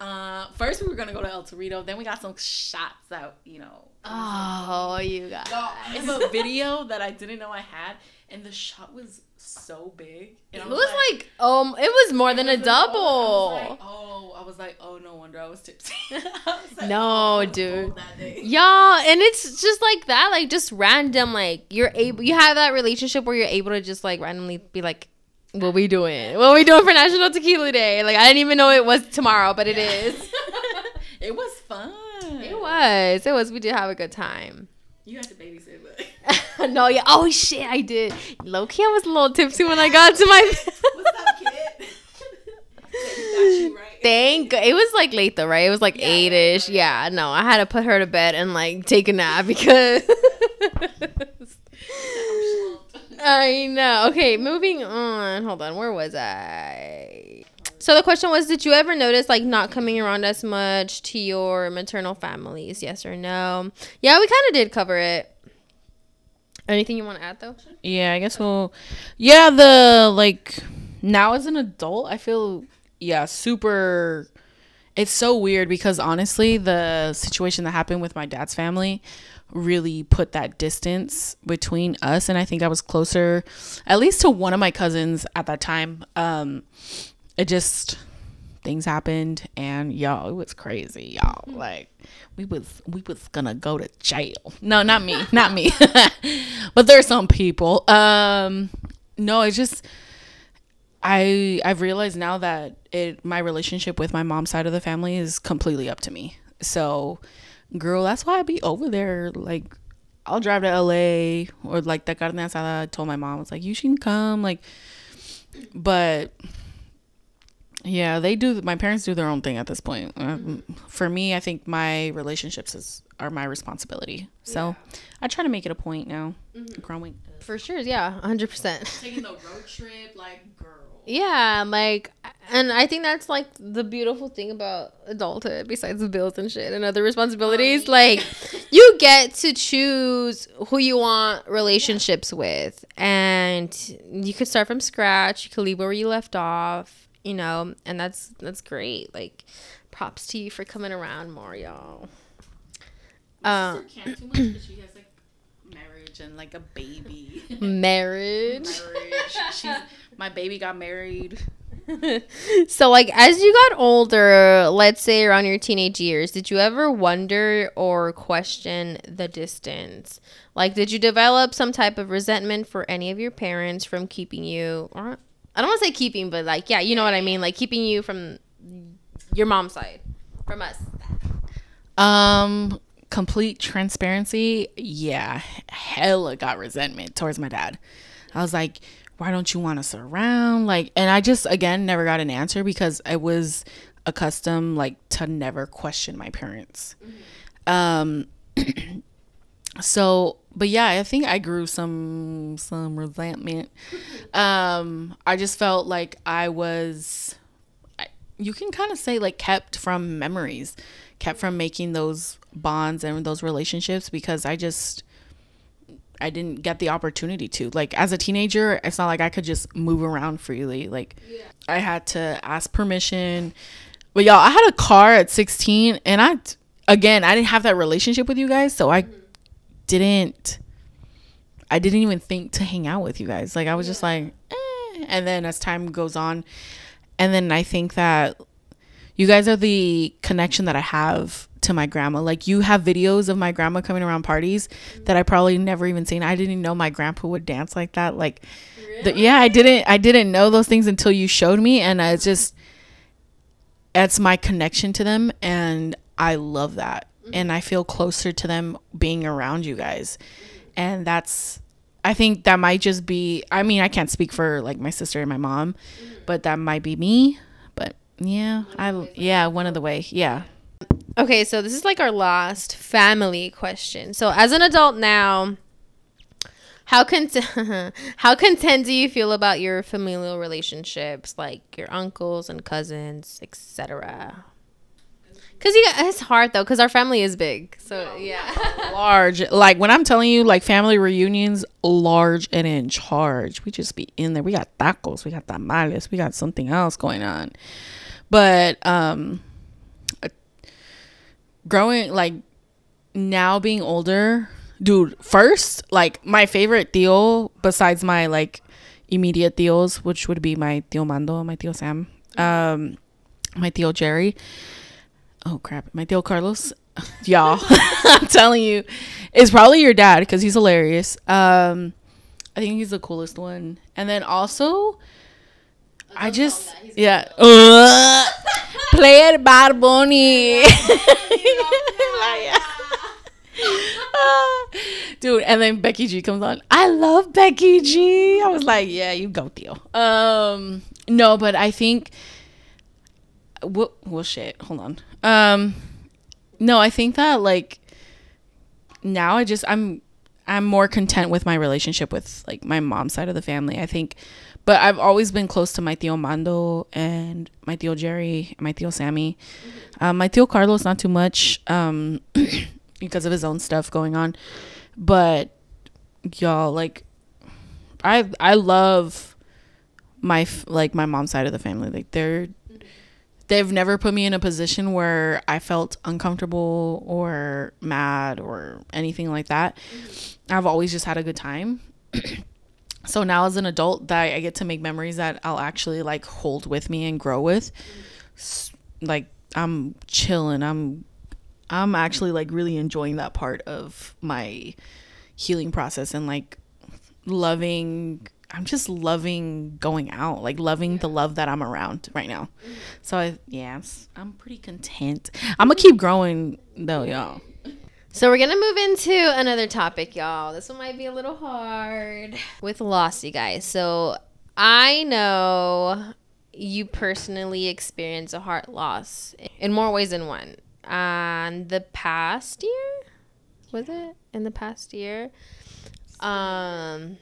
uh, first we were gonna go to El Torito. Then we got some shots out. You know. Oh, you guys. Y'all, I have a video that I didn't know I had, and the shot was so big. And It I was like um, it was more than a I was double. like, oh, I was like, oh, no wonder I was tipsy. I was like, No, oh, I was dude. cold Y'all, and it's just like that, like just random, like you're able, you have that relationship where you're able to just like randomly be like, "What we doing? What we doing for National Tequila Day?" Like I didn't even know it was tomorrow, but it is. it was fun. It was. It was. We did have a good time. You had to babysit, but no, yeah. Oh shit, I did. Low key, I was a little tipsy when I got to my. what's up, kid? got you right. Thank. It was like late though, right? It was like Yeah, eight ish. yeah, Yeah. No, I had to put her to bed and like take a nap because. I know. Okay, moving on. Hold on. Where was I? So the question was, did you ever notice like not coming around as much to your maternal families? Yes or no? Yeah, we kind of did cover it. Anything you want to add though? Yeah, I guess we'll. Yeah, the like now as an adult, I feel yeah super. It's so weird because honestly, the situation that happened with my dad's family really put that distance between us, and I think I was closer, at least to one of my cousins at that time. Um, it just things happened, and y'all, it was crazy, y'all. Like we was we was gonna go to jail. No, not me, not me. but there's some people. Um, no, it's just I I've realized now that it my relationship with my mom's side of the family is completely up to me. So, girl, that's why I be over there. Like, I'll drive to LA or like that carne asada. I told my mom I was like, you should come. Like, but yeah, they do. My parents do their own thing at this point. Um, for me, I think my relationships is are my responsibility. So I try to make it a point now. Growing, For sure. Yeah, hundred percent. taking the road trip, like girl. Yeah, like, and I think that's like the beautiful thing about adulthood, besides the bills and shit and other responsibilities. Like, you get to choose who you want relationships with, and you could start from scratch. You could leave where you left off, you know, and that's that's great. Like, props to you for coming around more, y'all. My Um, sister can't too much because she has like marriage marriage and like a baby. Marriage. marriage. She's my baby got married. so like as you got older, let's say around your teenage years, did you ever wonder or question the distance? Like did you develop some type of resentment for any of your parents from keeping you or I don't want to say keeping, but like yeah, you know what I mean, like keeping you from your mom's side from us. Um, complete transparency. Yeah, hella got resentment towards my dad. I was like, why don't you want us around? Like, and I just again never got an answer because I was accustomed like to never question my parents. Um, so but yeah, I think I grew some some resentment. Um, I just felt like I was you can kind of say like kept from memories, kept from making those bonds and those relationships because I just I didn't get the opportunity to. Like as a teenager, it's not like I could just move around freely. Like I had to ask permission. But y'all, I had a car at 16 and I again, I didn't have that relationship with you guys, so I didn't I didn't even think to hang out with you guys. Like I was just like, eh. and then as time goes on, and then I think that you guys are the connection that I have to my grandma. Like you have videos of my grandma coming around parties that I probably never even seen. I didn't even know my grandpa would dance like that. Like, the, yeah, I didn't. I didn't know those things until you showed me, and I just it's my connection to them, and I love that, mm-hmm. and I feel closer to them being around you guys, and that's. I think that might just be. I mean, I can't speak for like my sister and my mom, mm-hmm. but that might be me. But yeah, I yeah, one of the way. Yeah. Okay, so this is like our last family question. So as an adult now, how content how content do you feel about your familial relationships, like your uncles and cousins, etc.? Cause you, it's hard though, cause our family is big. So yeah. large. Like when I'm telling you, like family reunions, large and in charge. We just be in there. We got tacos, we got tamales, we got something else going on. But um growing like now being older, dude, first, like my favorite tío besides my like immediate tíos, which would be my tío Mando, my tío Sam, um, my tío Jerry. Oh crap, my tío Carlos. Y'all, I'm telling you, it's probably your dad because he's hilarious. Um, I think he's the coolest one. And then also, I just yeah, uh, play it Bad Bunny. Dude, and then Becky G comes on. I love Becky G. I was like, yeah, you go, tío. Um, no, but I think, well, well, shit. Hold on. Um, no, I think that like now I just I'm I'm more content with my relationship with like my mom's side of the family. I think, but I've always been close to my tío Mando and my tío Jerry, and my tío Sammy. Um, my tío Carlos not too much um, because of his own stuff going on, but y'all like I I love my f- like my mom's side of the family. Like they're they've never put me in a position where I felt uncomfortable or mad or anything like that. I've always just had a good time. so now as an adult that I get to make memories that I'll actually like hold with me and grow with. Like I'm chilling. I'm I'm actually like really enjoying that part of my healing process and like loving I'm just loving going out, like loving the love that I'm around right now. So I, yeah, it's- I'm pretty content. I'm gonna keep growing though, y'all. So we're gonna move into another topic, y'all. This one might be a little hard with loss, you guys. So I know you personally experienced a heart loss in more ways than one. And the past year, was it in the past year? Um,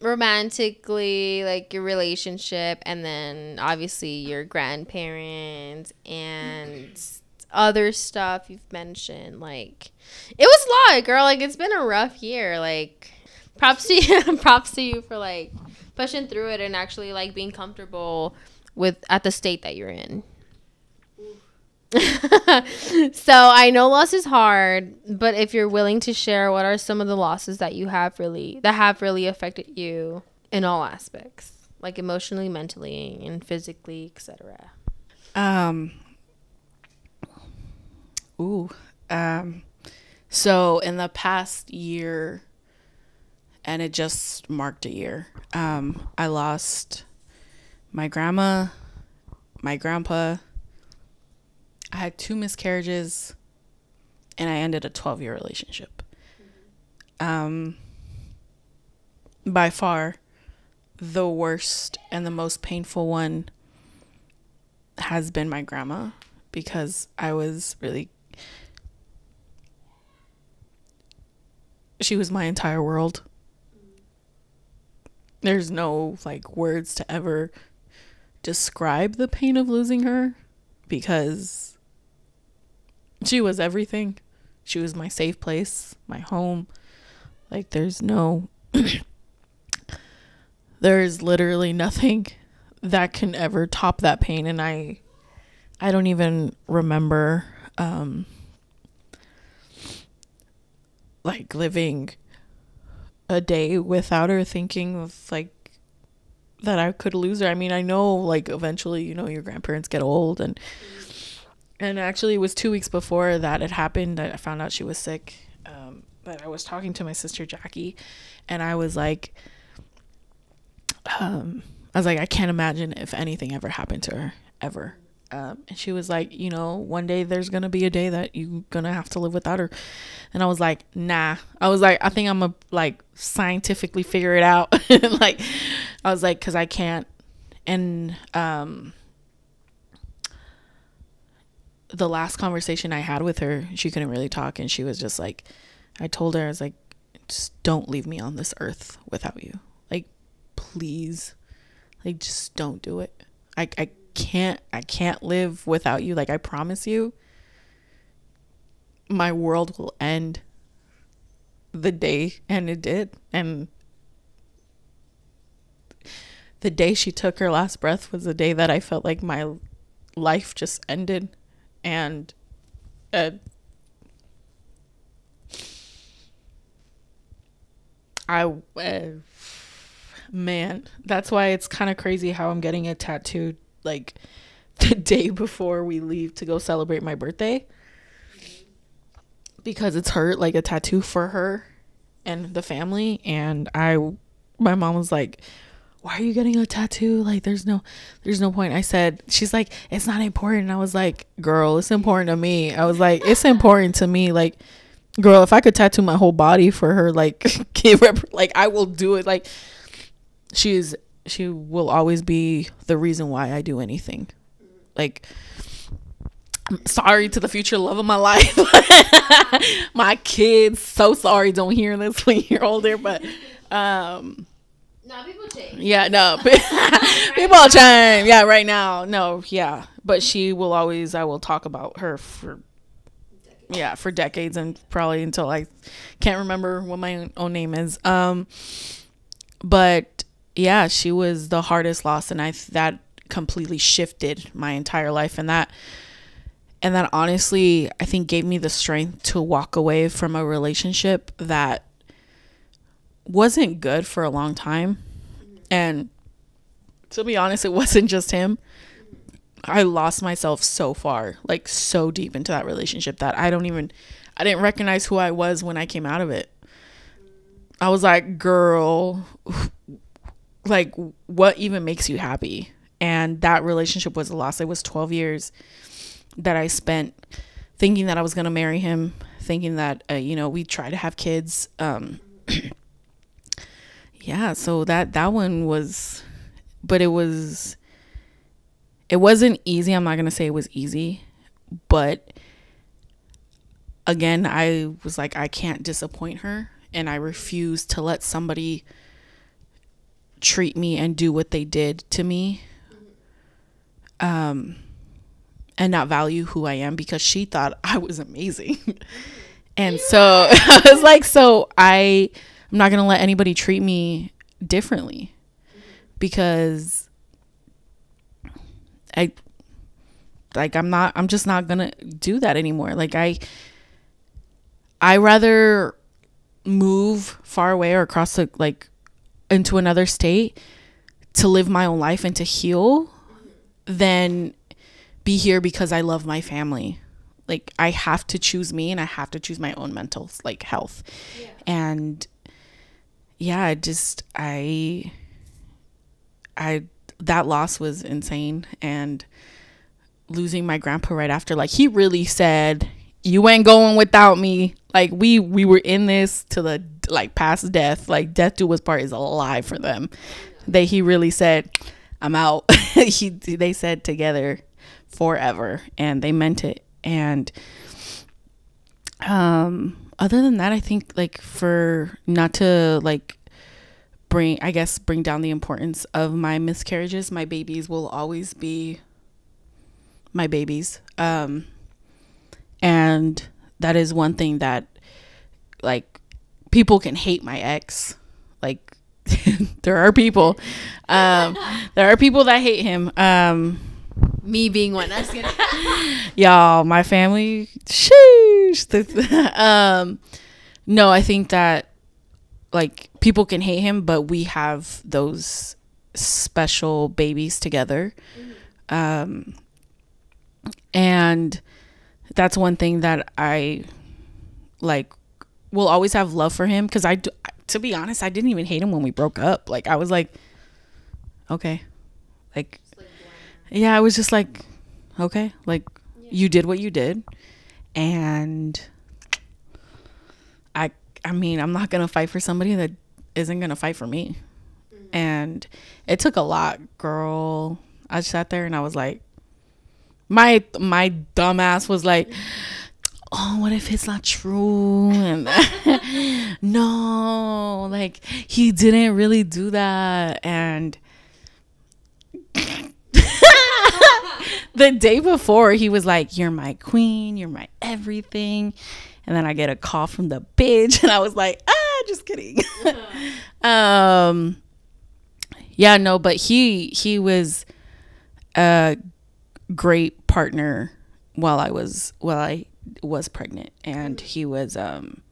romantically, like your relationship, and then obviously your grandparents and other stuff you've mentioned. Like, it was a lot, girl. Like, it's been a rough year. Like, props to you, props to you for like pushing through it and actually like being comfortable with at the state that you're in. so I know loss is hard, but if you're willing to share, what are some of the losses that you have really that have really affected you in all aspects, like emotionally, mentally, and physically, etc. Um. Ooh. Um. So in the past year, and it just marked a year. Um, I lost my grandma, my grandpa. I had two miscarriages, and I ended a twelve-year relationship. Um. By far, the worst and the most painful one has been my grandma because I was really she was my entire world. There's no like words to ever describe the pain of losing her because she was everything. She was my safe place, my home. Like there's no there's literally nothing that can ever top that pain and I I don't even remember um like living a day without her thinking of like that I could lose her. I mean, I know like eventually, you know, your grandparents get old and and actually it was 2 weeks before that it happened that I found out she was sick. Um but I was talking to my sister Jackie and I was like um I was like I can't imagine if anything ever happened to her ever. Um, and she was like, you know, one day there's gonna be a day that you're gonna have to live without her. And I was like, nah. I was like, I think I'm gonna like scientifically figure it out. like, I was like, cause I can't. And um, the last conversation I had with her, she couldn't really talk, and she was just like, I told her, I was like, just don't leave me on this earth without you. Like, please, like, just don't do it. I I can't I can't live without you. Like I promise you my world will end the day and it did. And the day she took her last breath was the day that I felt like my life just ended and uh, I uh, man, that's why it's kind of crazy how I'm getting a tattoo like the day before we leave to go celebrate my birthday. Because it's her like a tattoo for her and the family and I my mom was like why are you getting a tattoo? Like there's no there's no point. I said she's like it's not important. I was like girl it's important to me. I was like it's important to me. Like girl if i could tattoo my whole body for her like like i will do it. Like she's she will always be the reason why I do anything. Like I'm sorry to the future love of my life. my kids, so sorry. Don't hear this when you're older, but um No, people change. yeah, no. People change. Yeah, right now. No, yeah. But she will always I will talk about her for yeah, for decades and probably until I can't remember what my own name is. Um but yeah, she was the hardest loss, and I that completely shifted my entire life, and that and that honestly, I think gave me the strength to walk away from a relationship that wasn't good for a long time, and to be honest, it wasn't just him. I lost myself so far, like so deep into that relationship that I don't even I didn't recognize who I was when I came out of it. I was like, girl, like what even makes you happy and that relationship was a loss it was 12 years that i spent thinking that i was going to marry him thinking that uh, you know we try to have kids um yeah so that that one was but it was it wasn't easy i'm not going to say it was easy but again i was like i can't disappoint her and i refuse to let somebody treat me and do what they did to me um and not value who I am because she thought I was amazing. and so I was like so I I'm not going to let anybody treat me differently because I like I'm not I'm just not going to do that anymore. Like I I rather move far away or across the like into another state to live my own life and to heal than be here because I love my family. Like I have to choose me and I have to choose my own mental like health. And yeah, I just I I that loss was insane and losing my grandpa right after like he really said you ain't going without me. Like we we were in this to the like past death. Like death do us part is alive for them. They he really said i'm out. He they said together forever and they meant it. And um other than that i think like for not to like bring i guess bring down the importance of my miscarriages my babies will always be my babies. Um and that is one thing that like people can hate my ex. Like there are people um there are people that hate him. Um Me being one. That's gonna. y'all my family sheesh um no i think that like people can hate him but we have those special babies together um and that's one thing that i like will always have love for him because i do, to be honest i didn't even hate him when we broke up like i was like okay like yeah i was just like okay like you did what you did. And i i mean i'm not gonna fight for somebody that isn't gonna fight for me. Mm-hmm. And it took a lot girl. I sat there and i was like my my dumbass was like oh what if it's not true? And no like he didn't really do that. And the day before he was like you're my queen you're my everything. And then i get a call from the bitch and i was like ah just kidding. Um yeah no but he he was a great partner while i was while i was pregnant. And he was um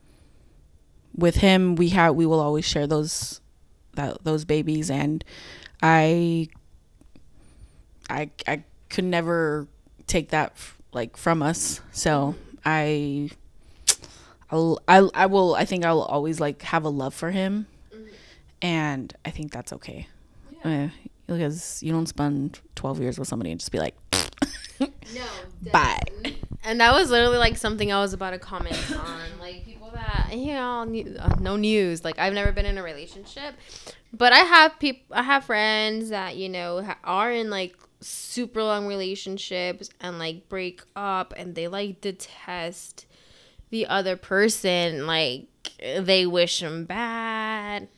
with him we have we will always share those that those babies. And i i i could never take that like from us so i I'll, I I will I think I'll always like have a love for him and I think that's okay Uh, because you don't spend 12 years with somebody and just be like No. bye And that was literally like something I was about to comment on. Like people that you know, new- uh, no news. Like I've never been in a relationship, but I have people. I have friends that you know ha- are in like super long relationships and like break up, and they like detest the other person. Like they wish them bad.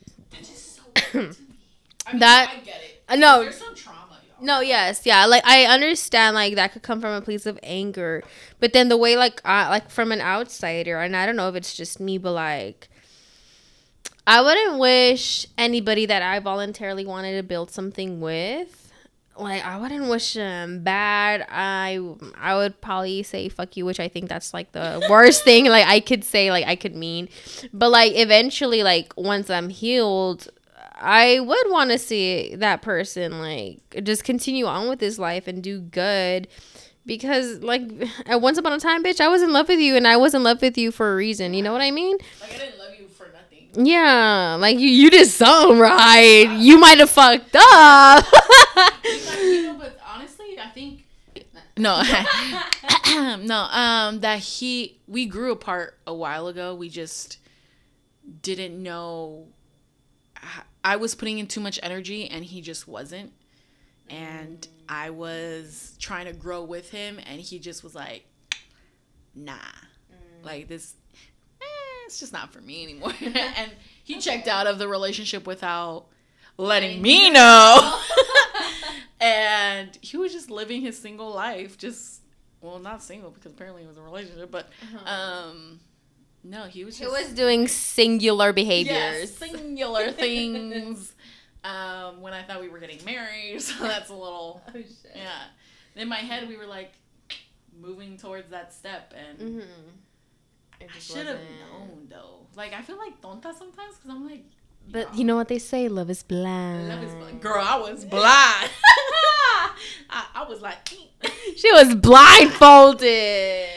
That- I get it Uh, no. there's some trauma y'all. No, yes, yeah. Like I understand, like that could come from a place of anger, but then the way, like, I, like from an outsider, and I don't know if it's just me, but like, I wouldn't wish anybody that I voluntarily wanted to build something with, like, I wouldn't wish them bad. I I would probably say fuck you, which I think that's like the worst thing. Like I could say, like I could mean, but like eventually, like once I'm healed. I would want to see that person like just continue on with his life and do good because like at once upon a time bitch I was in love with you and I was in love with you for a reason you know what I mean like I didn't love you for nothing yeah like you you did something right you might have fucked up but honestly, I think no, no. Um, that he we grew apart a while ago. We just didn't know. I was putting in too much energy, and he just wasn't. And I was trying to grow with him, and he just was like, "Nah, like this." It's just not for me anymore. and he checked out of the relationship without letting me know. and he was just living his single life, just well, not single because apparently it was a relationship, but um, no, he was he was doing singular yes, behaviors singular things. um, when I thought we were getting married, so that's a little yeah. In my head, we were like, moving towards that step, and Mm-hmm. I should have known though. Like I feel like tonta sometimes because I'm like, But you know what they say, love is blind. love is blind. girl. I was blind. I, I was like, eh. She was blindfolded.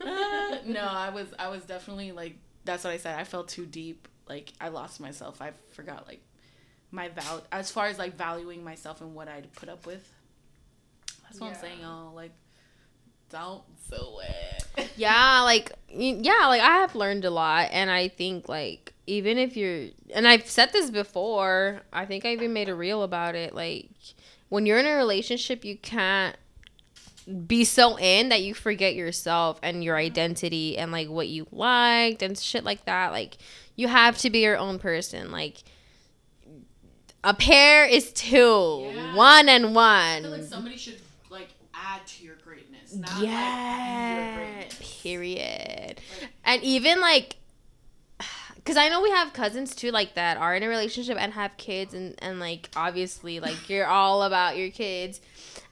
no, I was I was definitely like that's what I said. I fell too deep. Like I lost myself. I forgot like my val as far as like valuing myself and what I'd put up with. That's what I'm saying, y'all. Like, don't do it. yeah, like yeah, like I have learned a lot, and I think like even if you're, and I've said this before, I think I even made a reel about it. Like when you're in a relationship, you can't be so in that you forget yourself and your identity and like what you liked and shit like that. Like you have to be your own person. Like a pair is two, Yeah. one and I feel like one. somebody should like add to greatness, not Yeah. greatness. Period. Like, And even like, because I know we have cousins too, like that are in a relationship and have kids, and and like obviously like you're all about your kids,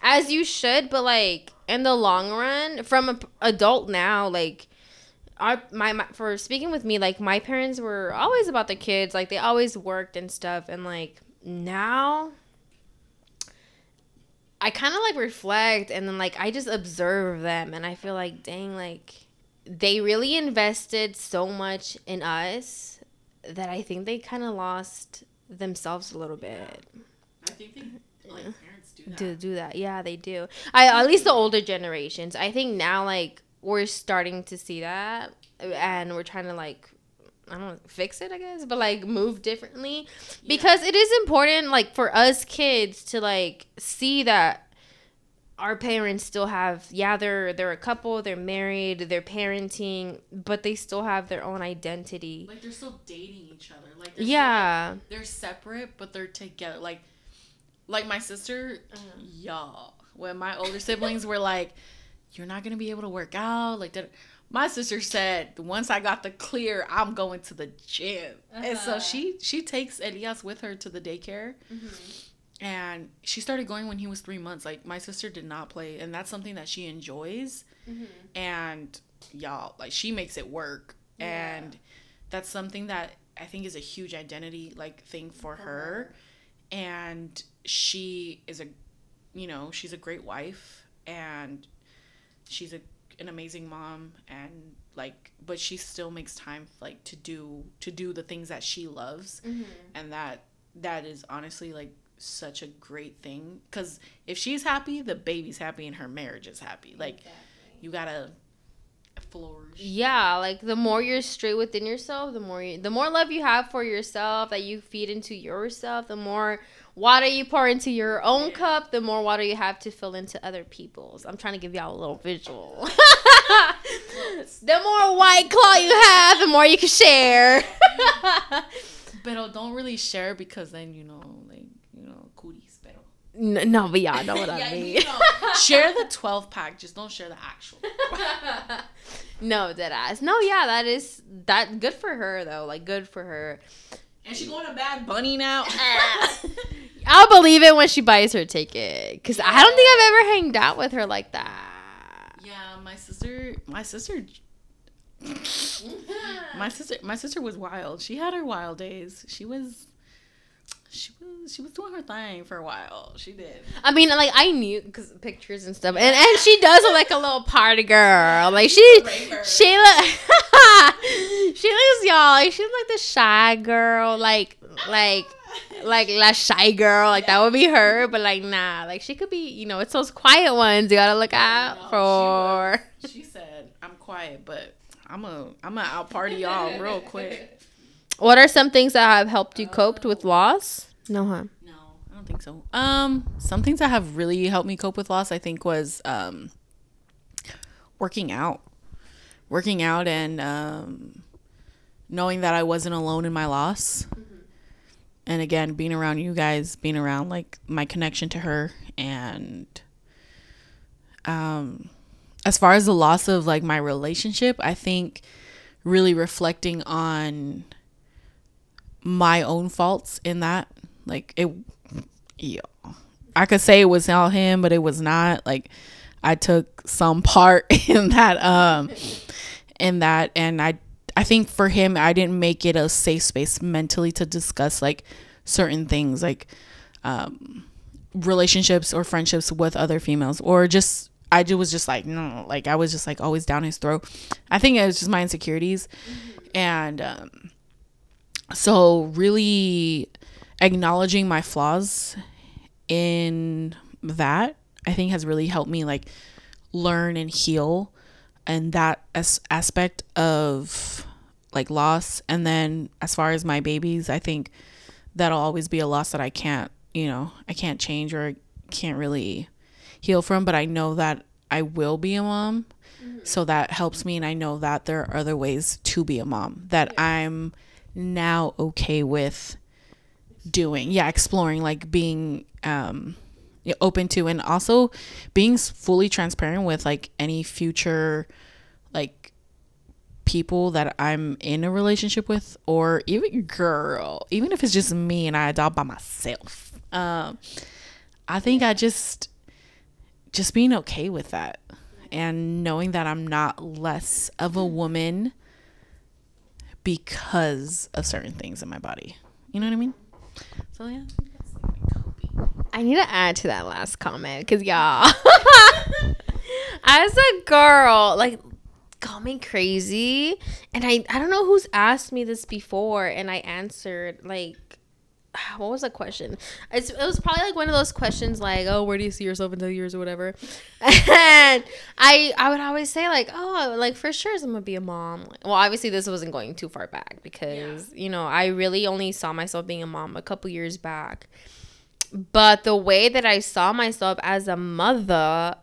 as you should. But like in the long run, from a p- adult now, like. Our, my, my for speaking with me like my parents were always about the kids like they always worked and stuff and like now I kind of like reflect and then like I just observe them and I feel like dang like they really invested so much in us that I think they kind of lost themselves a little bit I think they like parents do that. to do that. Yeah, they do. I at least the older generations. I think now like we're starting to see that and we're trying to like I don't know, fix it, I guess, but like move differently. Because it is important like for us kids to like see that our parents still have yeah they're they're a couple they're married they're parenting but they still have their own identity. Like they're still dating each other. Like they're still, like, yeah. they're separate but they're together. Like like my sister Uh-huh. y'all when my older siblings were like you're not gonna be able to work out like that my sister said once i got the clear i'm going to the gym. And so Uh-huh. she she takes elias with her to the daycare. Mm-hmm. And she started going when he was three months. Like my sister did not play and that's something that she enjoys. Mm-hmm. And y'all like she makes it work. And that's something that i think is a huge identity like thing for uh-huh. her. And she is a you know she's a great wife. And she's a an amazing mom and like but she still makes time like to do to do the things that she loves. Mm-hmm. And that that is honestly like such a great thing. Because if she's happy the baby's happy and her marriage is happy. Like you gotta flourish. Yeah, like the more you're straight within yourself, the more you, the more love you have for yourself that you feed into yourself, the more water you pour into your own cup, the more water you have to fill into other people's. I'm trying to give y'all a little visual. the more white claw you have, the more you can share. but don't really share because then you know like you know cooties pero no, but y'all know what I Yeah, mean. you know, share the 12 pack just don't share the actual no, dead ass. No, yeah, that is that good for her though. Like good for her. And she going to bad bunny now I'll believe it when she buys her ticket. Cause I don't think I've ever hanged out with her like that. Yeah, my sister, my sister, my sister, my sister was wild. She had her wild days. She was, she was, she was doing her thing for a while. She did. I mean, like I knew because pictures and stuff, and and she does look like a little party girl. Like she, she look, she looks y'all. Like she's like the shy girl, like like like la shy girl. Like that would be her, but like nah. Like she could be. You know, it's those quiet ones you gotta look out No, for. She, was- she said, "I'm quiet, but I'm a, I'm a out party y'all real quick." What are some things that have helped you cope with loss? No, huh? No, I don't think so. Um, some things that have really helped me cope with loss, I think, was um, working out, working out, and um, knowing that I wasn't alone in my loss. And again, being around you guys, being around like my connection to her, and um, as far as the loss of like my relationship, I think really reflecting on my own faults in that. Like it, yeah, I could say it was all him, but it was not. Like I took some part in that um in that and I I think for him I didn't make it a safe space mentally to discuss like certain things like um relationships or friendships with other females or just I ju- was just like no like I was just like always down his throat. I think it was just my insecurities and um so really acknowledging my flaws in that I think has really helped me like learn and heal and that as- aspect of like loss. And then as far as my babies I think that'll always be a loss that I can't you know I can't change or can't really heal from but I know that I will be a mom. So that helps me and I know that there are other ways to be a mom that I'm now okay with doing. Yeah exploring like being um yeah, open to and also being fully transparent with like any future like people that I'm in a relationship with or even girl even if it's just me and I adopt by myself um I think I just just being okay with that and knowing that I'm not less of a woman because of certain things in my body. You know what I mean? So yeah. I need to add to that last comment because y'all, as a girl, like got me crazy, and I I don't know who's asked me this before, and I answered like. What was the question? It's, it was probably like one of those questions like, "Oh, where do you see yourself in ten years or whatever?" And I, I would always say like, "Oh, like for sure, I'm gonna be a mom." Well, obviously, this wasn't going too far back because you know I really only saw myself being a mom a couple years back but the way that I saw myself as a mother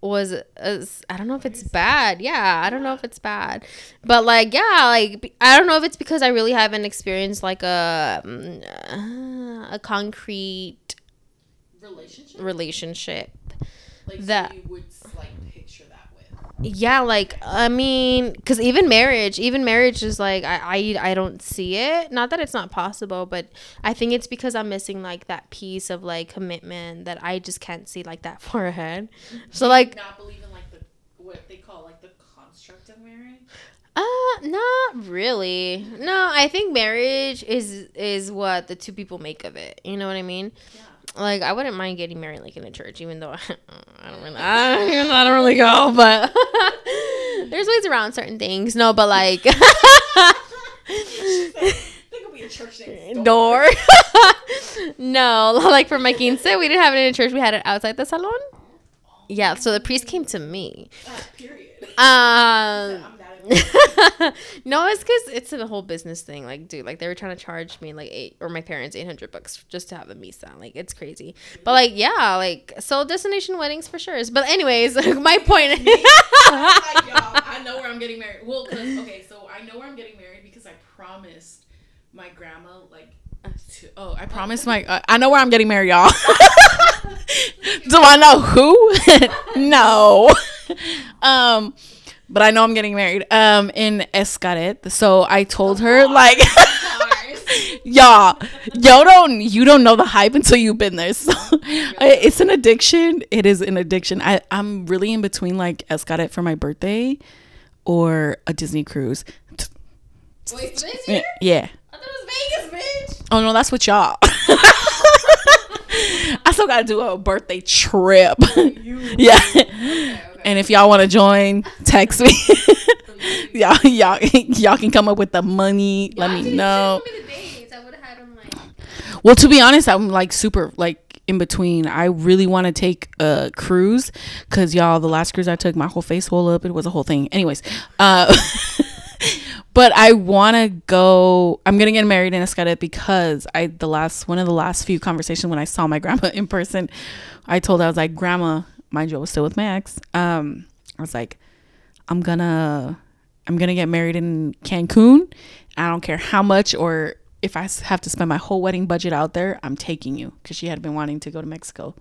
was is, I don't know if it's bad. Yeah, I don't know if it's bad. But like yeah, like I don't know if it's because I really haven't experienced like a mm, a concrete Relationship? relationship. Like That- you would like picture that with. Yeah, like I mean, because even marriage, even marriage is like I, I I don't see it. Not that it's not possible, but I think it's because I'm missing like that piece of like commitment that I just can't see like that far ahead. So like, not believe in like the what they call like the construct of marriage. uh, not really. No, I think marriage is is what the two people make of it. You know what I mean? Yeah. Like I wouldn't mind getting married like in a church, even though I don't really, I don't, though I don't really go, but there's ways around certain things. No, but like There could be a church next door. no, like for my quince, we didn't have it in a church. We had it outside the salon. Yeah, so the priest came to me. period. Um, no, it's because it's a whole business thing. Like, dude, like they were trying to charge me like eight or my parents eight hundred bucks just to have a misa. Like, it's crazy. But like, yeah, like so destination weddings for sure. But anyways, my point. like, y'all, I know where I'm getting married. Well, 'cause- okay, so I know where I'm getting married because I promised my grandma, like, to, oh, I promise my, uh, I know where I'm getting married, y'all. Do I know who? no. um, but I know I'm getting married. Um, in Xcaret. So I told her, like, y'all, y'all don't, you don't know the hype until you've been there. So it's an addiction. It is an addiction. I, I'm really in between like Xcaret for my birthday or a Disney cruise. Wait, this Yeah. yeah. I thought it was Vegas, bitch. Oh no, that's what y'all. I still gotta do a birthday trip. yeah. And if y'all want to join, text me. y'all, y'all, y'all can come up with the money. Let me know. Well, to be honest, I'm like super like in between. I really want to take a cruise because y'all, the last cruise I took, my whole face swelled up. It was a whole thing. Anyways, uh, but I want to go. I'm gonna get married in Xcaret because I the last one of the last few conversations when I saw my grandma in person, I told her I was like, Grandma, mind you, I was still with Max. Um, I was like, I'm gonna I'm gonna get married in Cancun. I don't care how much or if I have to spend my whole wedding budget out there, I'm taking you because she had been wanting to go to Mexico.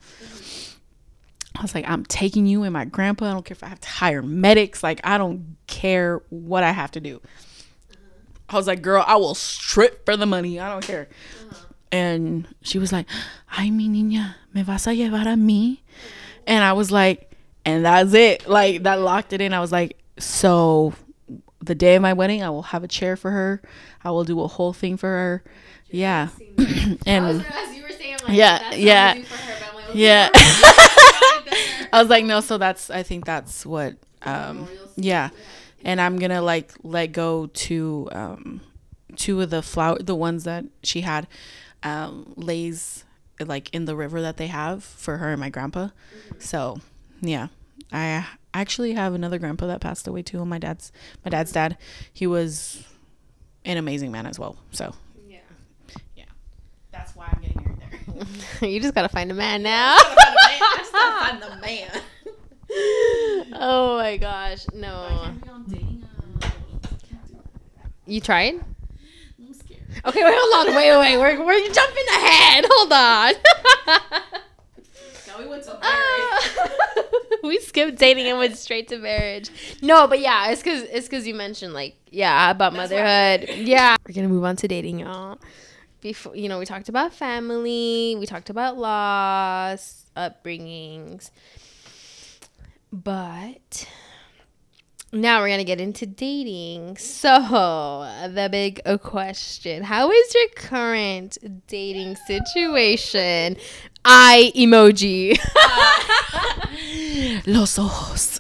I was like, I'm taking you and my grandpa. I don't care if I have to hire medics. Like, I don't care what I have to do. I was like, girl, I will strip for the money. I don't care. And she was like, ay, mi niña, me vas a llevar a mí? And I was like, and that's it. Like that locked it in. I was like, so the day of my wedding, I will have a chair for her. I will do a whole thing for her. Yeah, and as you were saying, like, Yeah, that's what I yeah. yeah. I was like, no. So that's I think that's what. Um, yeah, and I'm gonna like let go to um, two of the flower, the ones that she had, um, lays like in the river that they have for her and my grandpa. Mm-hmm. So yeah, I actually have another grandpa that passed away too. My dad's my dad's dad. He was an amazing man as well. So yeah, yeah, that's why I'm getting married there. you just gotta find a man now. find a man. oh my gosh, no. You tried? Okay, wait, hold on. Wait, wait, we're, we're jumping ahead. Hold on. we went to marriage. Ah. we skipped dating and went straight to marriage. No, but yeah, it's cause it's cause you mentioned like yeah about That's motherhood. Yeah, we're gonna move on to dating, y'all. Before you know, we talked about family, we talked about loss, upbringings, but now we're gonna get into dating. So the big question: How is your current dating situation? eye emoji. Los ojos.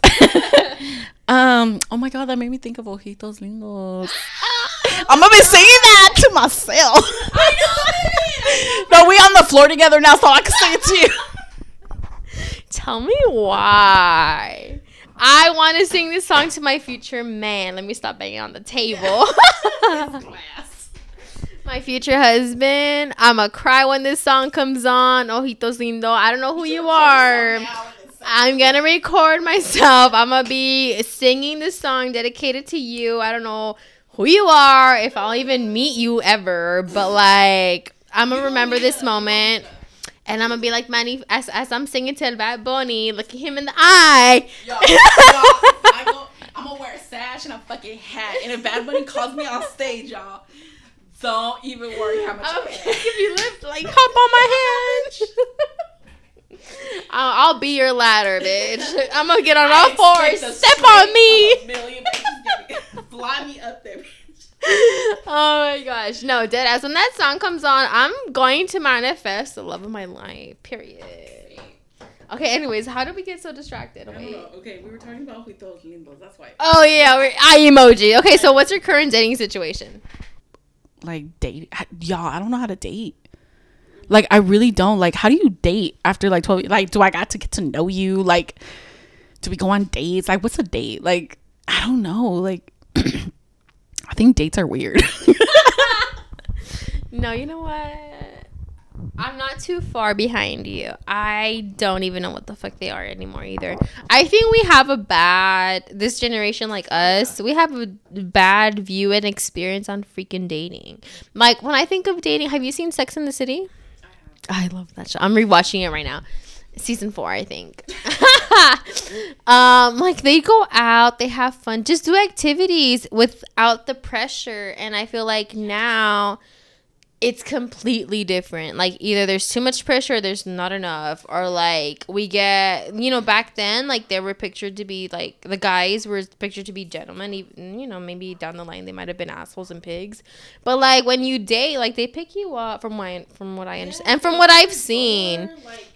um. Oh my god, that made me think of ojitos lindos. I'm gonna be singing that to myself. no, we on the floor together now, so I can sing it to you. Tell me why. I want to sing this song to my future man. Let me stop banging on the table my future husband. I'ma cry when this song comes on. Ojitos lindo. I don't know who you are. I'm gonna record myself. I'm gonna be singing this song dedicated to you. I don't know who you are, if I'll even meet you ever, but like I'm gonna remember this moment. And I'm gonna be like Manny as, as I'm singing to Bad Bunny, looking him in the eye. Yo, yo, I'm gonna wear a sash and a fucking hat. And if Bad Bunny calls me on stage, y'all, don't even worry how much. Okay, if you lift, like hop on my hand. I'll, I'll, be your ladder, bitch. I'm gonna get on all fours. Step on me. Fly me up there. Oh my gosh. No, dead ass. When that song comes on, I'm going to manifest the love of my life. Period. Okay, anyways, how did we get so distracted? Okay, we were talking about we Ojitos Lindos. That's why. Oh, yeah. We're, I emoji. Okay, so what's your current dating situation? like date y'all i don't know how to date like i really don't like how do you date after like 12 like do i got to get to know you like do we go on dates like what's a date like i don't know like i think dates are weird no you know what I'm not too far behind you. I don't even know what the fuck they are anymore either. I think we have a bad this generation like us, we have a bad view and experience on freaking dating. Like when I think of dating, have you seen Sex in the City? I, I love that show. I'm rewatching it right now. Season 4, I think. um like they go out, they have fun, just do activities without the pressure and I feel like now it's completely different. Like either there's too much pressure, or there's not enough, or like we get you know back then like they were pictured to be like the guys were pictured to be gentlemen. Even you know maybe down the line they might have been assholes and pigs, but like when you date, like they pick you up from what from what I understand and from what I've seen. Like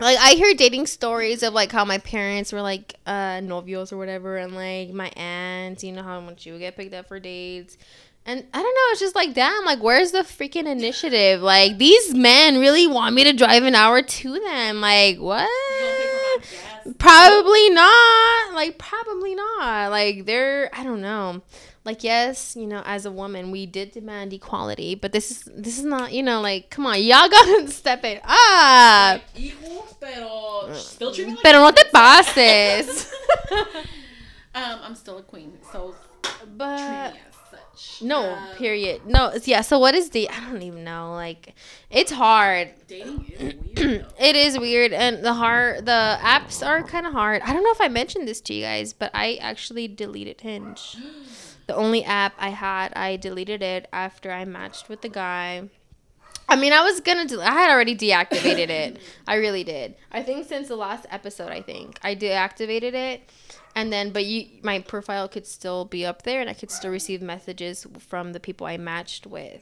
I hear dating stories of like how my parents were like uh novios or whatever, and like my aunts, you know how much you get picked up for dates and I don't know, it's just like, damn, like, where's the freaking initiative? Like, these men really want me to drive an hour to them. Like, what? Probably not. Like, probably not. Like, they're, I don't know. Like, yes, you know, as a woman, we did demand equality, but this is, this is not, you know, like, come on, y'all gotta step it up. pero still treat me like Pero no te pases. um, I'm still a queen, so. But no, um, period. No, yeah. So what is date? I don't even know. Like, it's hard. Dating is weird. it is weird, and the hard the apps are kind of hard. I don't know if I mentioned this to you guys, but I actually deleted Hinge. the only app I had, I deleted it after I matched with the guy. I mean, I was gonna. Do, I had already deactivated it. I really did. I think since the last episode, I think I deactivated it, and then but you, my profile could still be up there, and I could still receive messages from the people I matched with.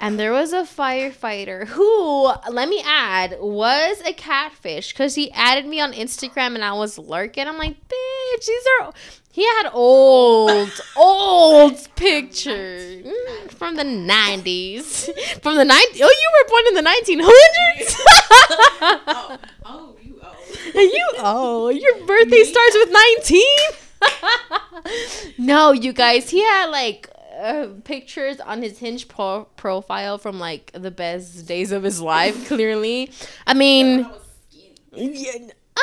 And there was a firefighter who, let me add, was a catfish because he added me on Instagram and I was lurking. I'm like, bitch, these are. He had old, old pictures mm, from the 90s. From the 90s. Oh, you were born in the 1900s? oh, oh, you oh. you, oh, your birthday starts with 19? no, you guys, he had like uh, pictures on his hinge pro- profile from like the best days of his life clearly i mean yeah, uh,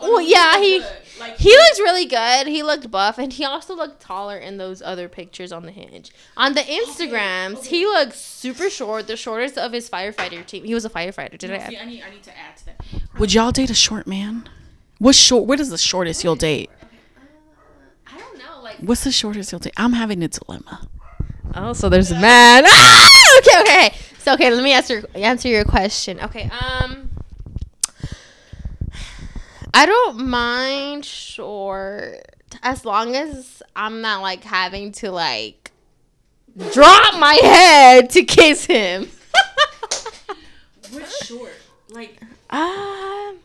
well yeah he Like, he looked really good he looked buff and he also looked taller in those other pictures on the hinge on the instagrams he looked super short the shortest of his firefighter team he was a firefighter did i add? See, I need, I need to add to that. Would y'all date a short man? What's short? What is the shortest you'll date? i don't know like What's the shortest you'll date? I'm having a dilemma. Oh, so there's a man. Ah! Okay, okay. So okay, let me answer answer your question. Okay, um, I don't mind short as long as I'm not like having to like drop my head to kiss him. What's short? Like, Um,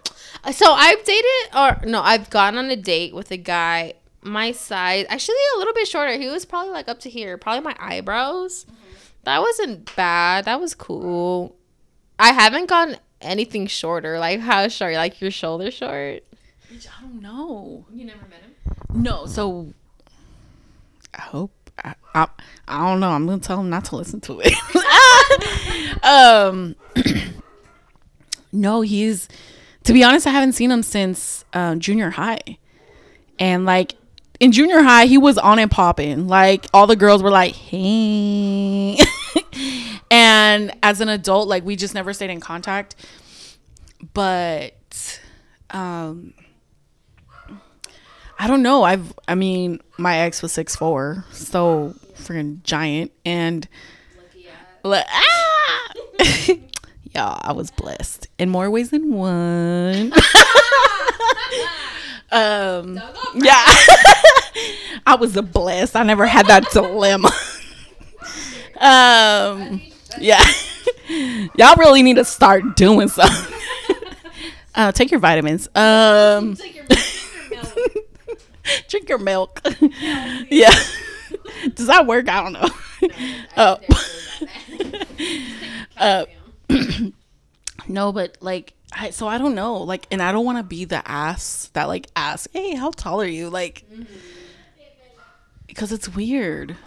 so I've dated or no, I've gone on a date with a guy my size, actually a little bit shorter. He was probably like up to here, probably my eyebrows. That wasn't bad. That was cool. I haven't gone anything shorter. Like how short? Like your shoulder short? I don't know. You never met him. No, so I hope I, I, I don't know. I'm gonna tell him not to listen to it. um, no, he's to be honest, I haven't seen him since uh, junior high, and like in junior high, he was on and popping. Like all the girls were like, "Hey," and as an adult, like we just never stayed in contact. But um I don't know. I've I mean, my ex was six four, so freaking giant and like, ah! yeah, I was blessed in more ways than one. um yeah. I was a blessed. I never had that dilemma. um yeah. Y'all really need to start doing something. uh, take your vitamins. Um drink your milk. yeah. Does that work? I don't know. oh. uh, no, but like, I, so I don't know. Like, and I don't want to be the ass that like asks, "Hey, how tall are you?" Like, because it's weird.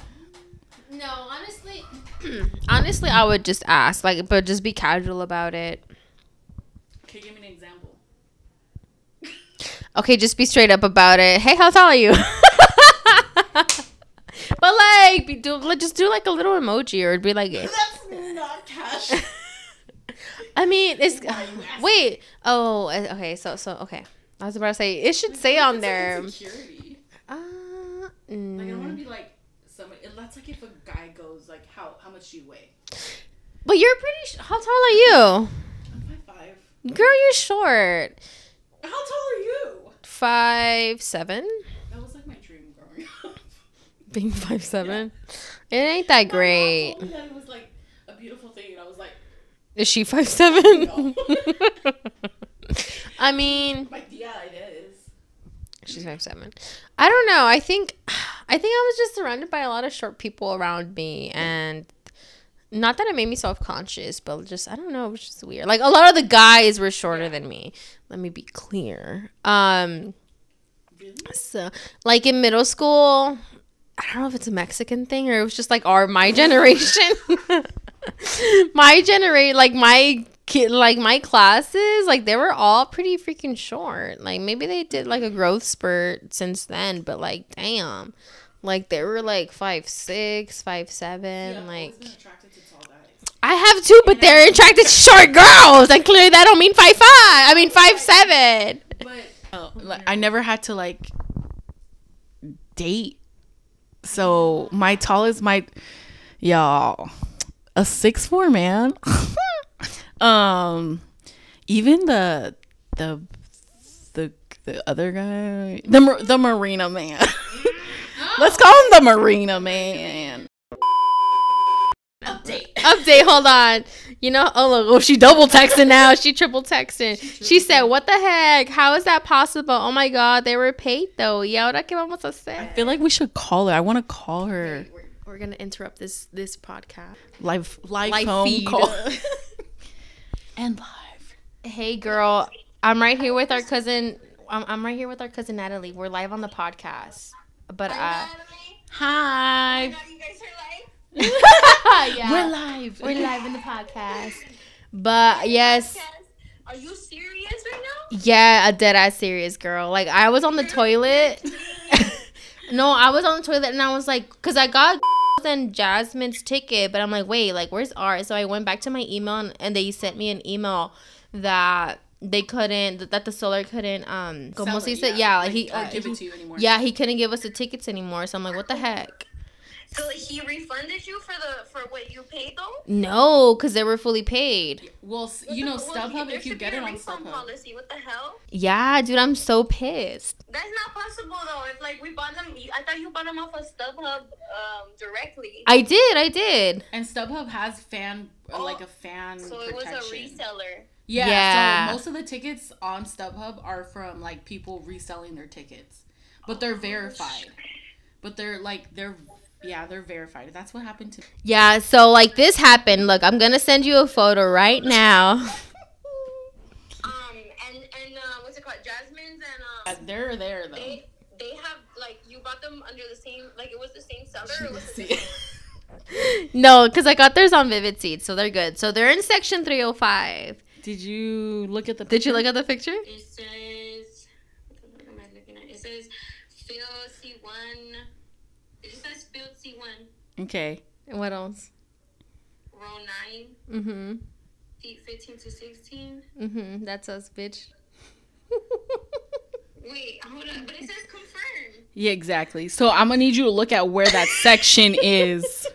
No, honestly, honestly, I would just ask, like, but just be casual about it. Okay, give me an example. Okay, just be straight up about it. Hey, how tall are you? but like, be, do just do like a little emoji or be like. That's not cash. I mean, it's wait. Oh, uh, okay. So so okay. I was about to say it should say on there. Security. Uh, Like, I don't want mm. to be like somebody. That's like if a guy goes like, "How how much do you weigh?" But you're pretty. Sh- how tall are you, I'm five five. girl? You're short. How tall are you? Five seven. That was like my dream growing up. Being five seven. It ain't that My great. mom told me that it was like a beautiful thing, and I was like, Is she five seven? No. I mean, like yeah, it is. she's five seven. I don't know. I think, I think I was just surrounded by a lot of short people around me, and not that it made me self conscious, but just I don't know. It was just weird. Like a lot of the guys were shorter than me. Let me be clear. Um, Really? so like in middle school, I don't know if it's a Mexican thing or it was just like our my generation. my generation, like my kid, like my classes, like they were all pretty freaking short. Like maybe they did like a growth spurt since then, but like damn, like they were like five six, five seven, Yeah, like. I wasn't attracted to tall guys. I have two, but they're attracted to short girls, and clearly that don't mean five five. I mean five seven. But oh, like, I never had to like date. So my tallest, my y'all, a six four man. um, even the the the the other guy, the the Marina man. Let's call him the Marina man. Update. Update. Hold on. You know, oh look, oh she double texting now. She triple texting. She said, "What the heck? How is that possible? Oh my god, they were paid though. Y ahora qué vamos a I hacer?" feel like we should call her. I want to call her We're, we're gonna interrupt this this podcast. live live, Live phone feed. call and live. Hey girl, I'm right here with our cousin. I'm, I'm right here with our cousin Natalie. We're live on the podcast. But uh, Hi. You guys are like, yeah, We're live. we're live in the podcast. But yes, are you serious right now? yeah, a dead ass serious girl. Like I was on the toilet. no, I was on the toilet and I was like, cause I got and Jasmine's ticket, but I'm like, wait, like where's ours? So I went back to my email and, and they sent me an email that they couldn't that the seller couldn't um como se dice? yeah, like he uh, give it to you anymore. yeah he couldn't give us the tickets anymore. So I'm like, what the heck? So he refunded you for the for what you paid though? No, because they were fully paid. Well, s- you know Well, StubHub there if you get be it a on StubHub. policy. What the hell? Yeah, dude, I'm so pissed. That's not possible though. If like we bought them, I thought you bought them off of StubHub um, directly. I did, I did. And StubHub has fan uh, Oh, like a fan So it was a reseller. Yeah, Yeah. So most of the tickets on StubHub are from like people reselling their tickets, but they're verified. But they're like they're yeah they're verified. That's what happened to. Yeah, so like this happened. Look, I'm gonna send you a photo right now. Um and and uh, what's it called? Jasmine's and um. They're there though. They they have like you bought them under the same like it was the same seller. Or was it See- no, because I got theirs on Vivid Seats, so they're good. So they're in section 305. Did you look at the? Did you look at the picture? It says, what the fuck am I looking at? It says Phil C1. It just says Phil C1, Okay. And what else? row 9, Mm-hmm. feet 15 to 16. Mm-hmm. That's us, bitch. Wait, hold on. But it says confirm. Yeah, exactly. So I'm gonna need you to look at where that section is.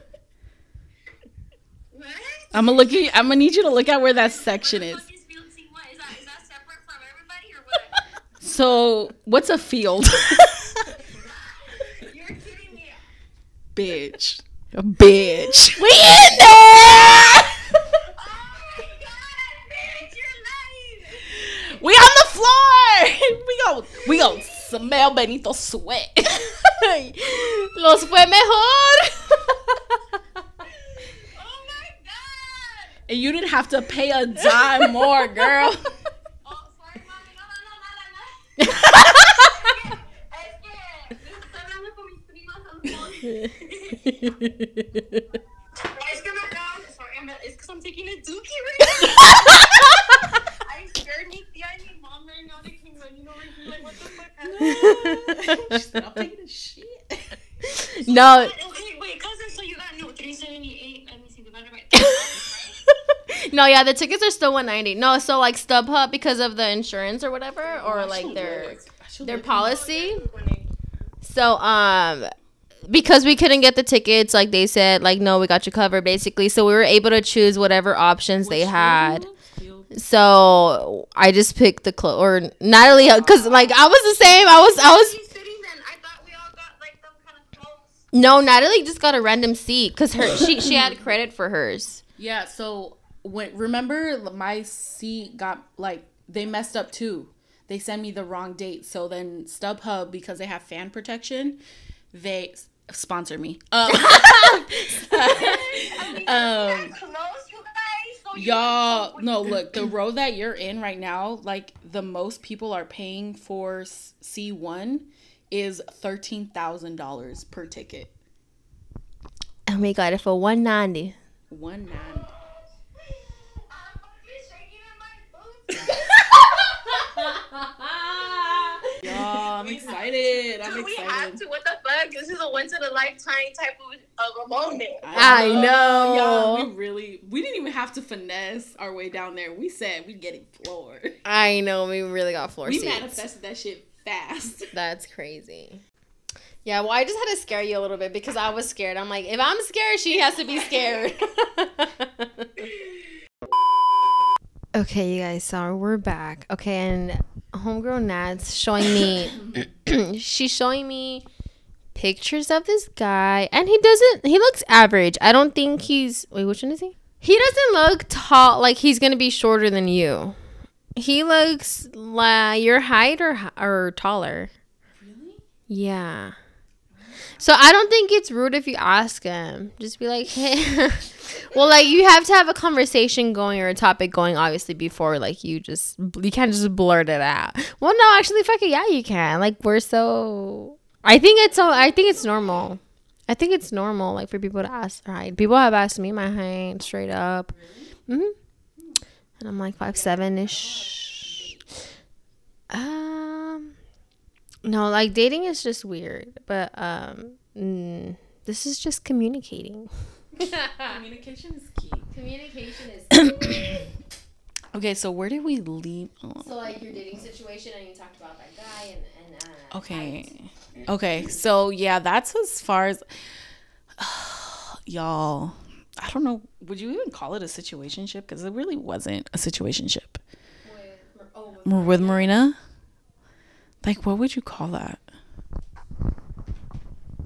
What? I'm gonna look at. I'm gonna need you to look at where that section What is. is Is that, is that separate from everybody or what? So what's a field? You're kidding me. bitch. A bitch. We in there! Oh my god, bitch, you're lying. We on the floor. We go. We go smell Benito sweat. Los fue mejor. Oh my god. and you didn't have to pay a dime more, girl. Oh, sorry, mami. No, no, no, nada, nada. Es que estoy hablando con mis primas on the phone. Es que me acabo, sorry, I'm, it's because I'm taking a dookie right now. I scared me, and my mom right now. They came running over here like, what the fuck happened? she said, I'm taking a shit. no. Okay, wait, cousin, so you got no 378. Let me see, divided by. No, yeah, the tickets are still 190. No, so like StubHub because of the insurance or whatever, or like their their policy. So um because we couldn't get the tickets, like they said, like no, we got you covered basically. So we were able to choose whatever options they had. So I just picked the clo or Natalie because like I was the same. I was I was sitting then. I thought we all got like them kind of close. no Natalie just got a random seat because her she she had credit for hers. Yeah, so when remember my seat got like they messed up too. They sent me the wrong date. So then StubHub because they have fan protection, they sponsor me. Um, um y'all no look the row that you're in right now like the most people are paying for c1 is $13000 per ticket. And we got it for 190 190 Oh, I'm excited. I'm Dude, excited. We have to. What the fuck? This is a once in a lifetime type of, of a moment. I know. I know. Yeah, we really, we didn't even have to finesse our way down there. We said we'd get it floored. I know. We really got floored. We seats. manifested that shit fast. That's crazy. Yeah, well, I just had to scare you a little bit because I was scared. I'm like, if I'm scared, she has to be scared. okay, you guys, so we're back. Okay, and homegirl Nat's showing me, she's showing me pictures of this guy, and he doesn't, he looks average. I don't think he's, wait, which one is he? He doesn't look tall, like he's gonna be shorter than you. He looks like your height or, or taller. Really? Yeah. So I don't think it's rude if you ask him. Just be like, hey. well, like you have to have a conversation going or a topic going, obviously, before like you just you can't just blurt it out. Well, no, actually, fuck it, yeah, you can. Like we're so. I think it's so. I think it's normal. I think it's normal, like for people to ask right? People have asked me my height straight up. hmm And I'm like five seven ish. Um. No, like dating is just weird, but um, mm, this is just communicating. Communication is key. Communication is. Okay, so where did we leave? oh, so like your dating situation, and you talked about that guy, and and uh, Okay. Okay. So yeah, that's as far as y'all. I don't know. Would you even call it a situationship? Because it really wasn't a situationship With, oh, M- with Marina. Like, what would you call that?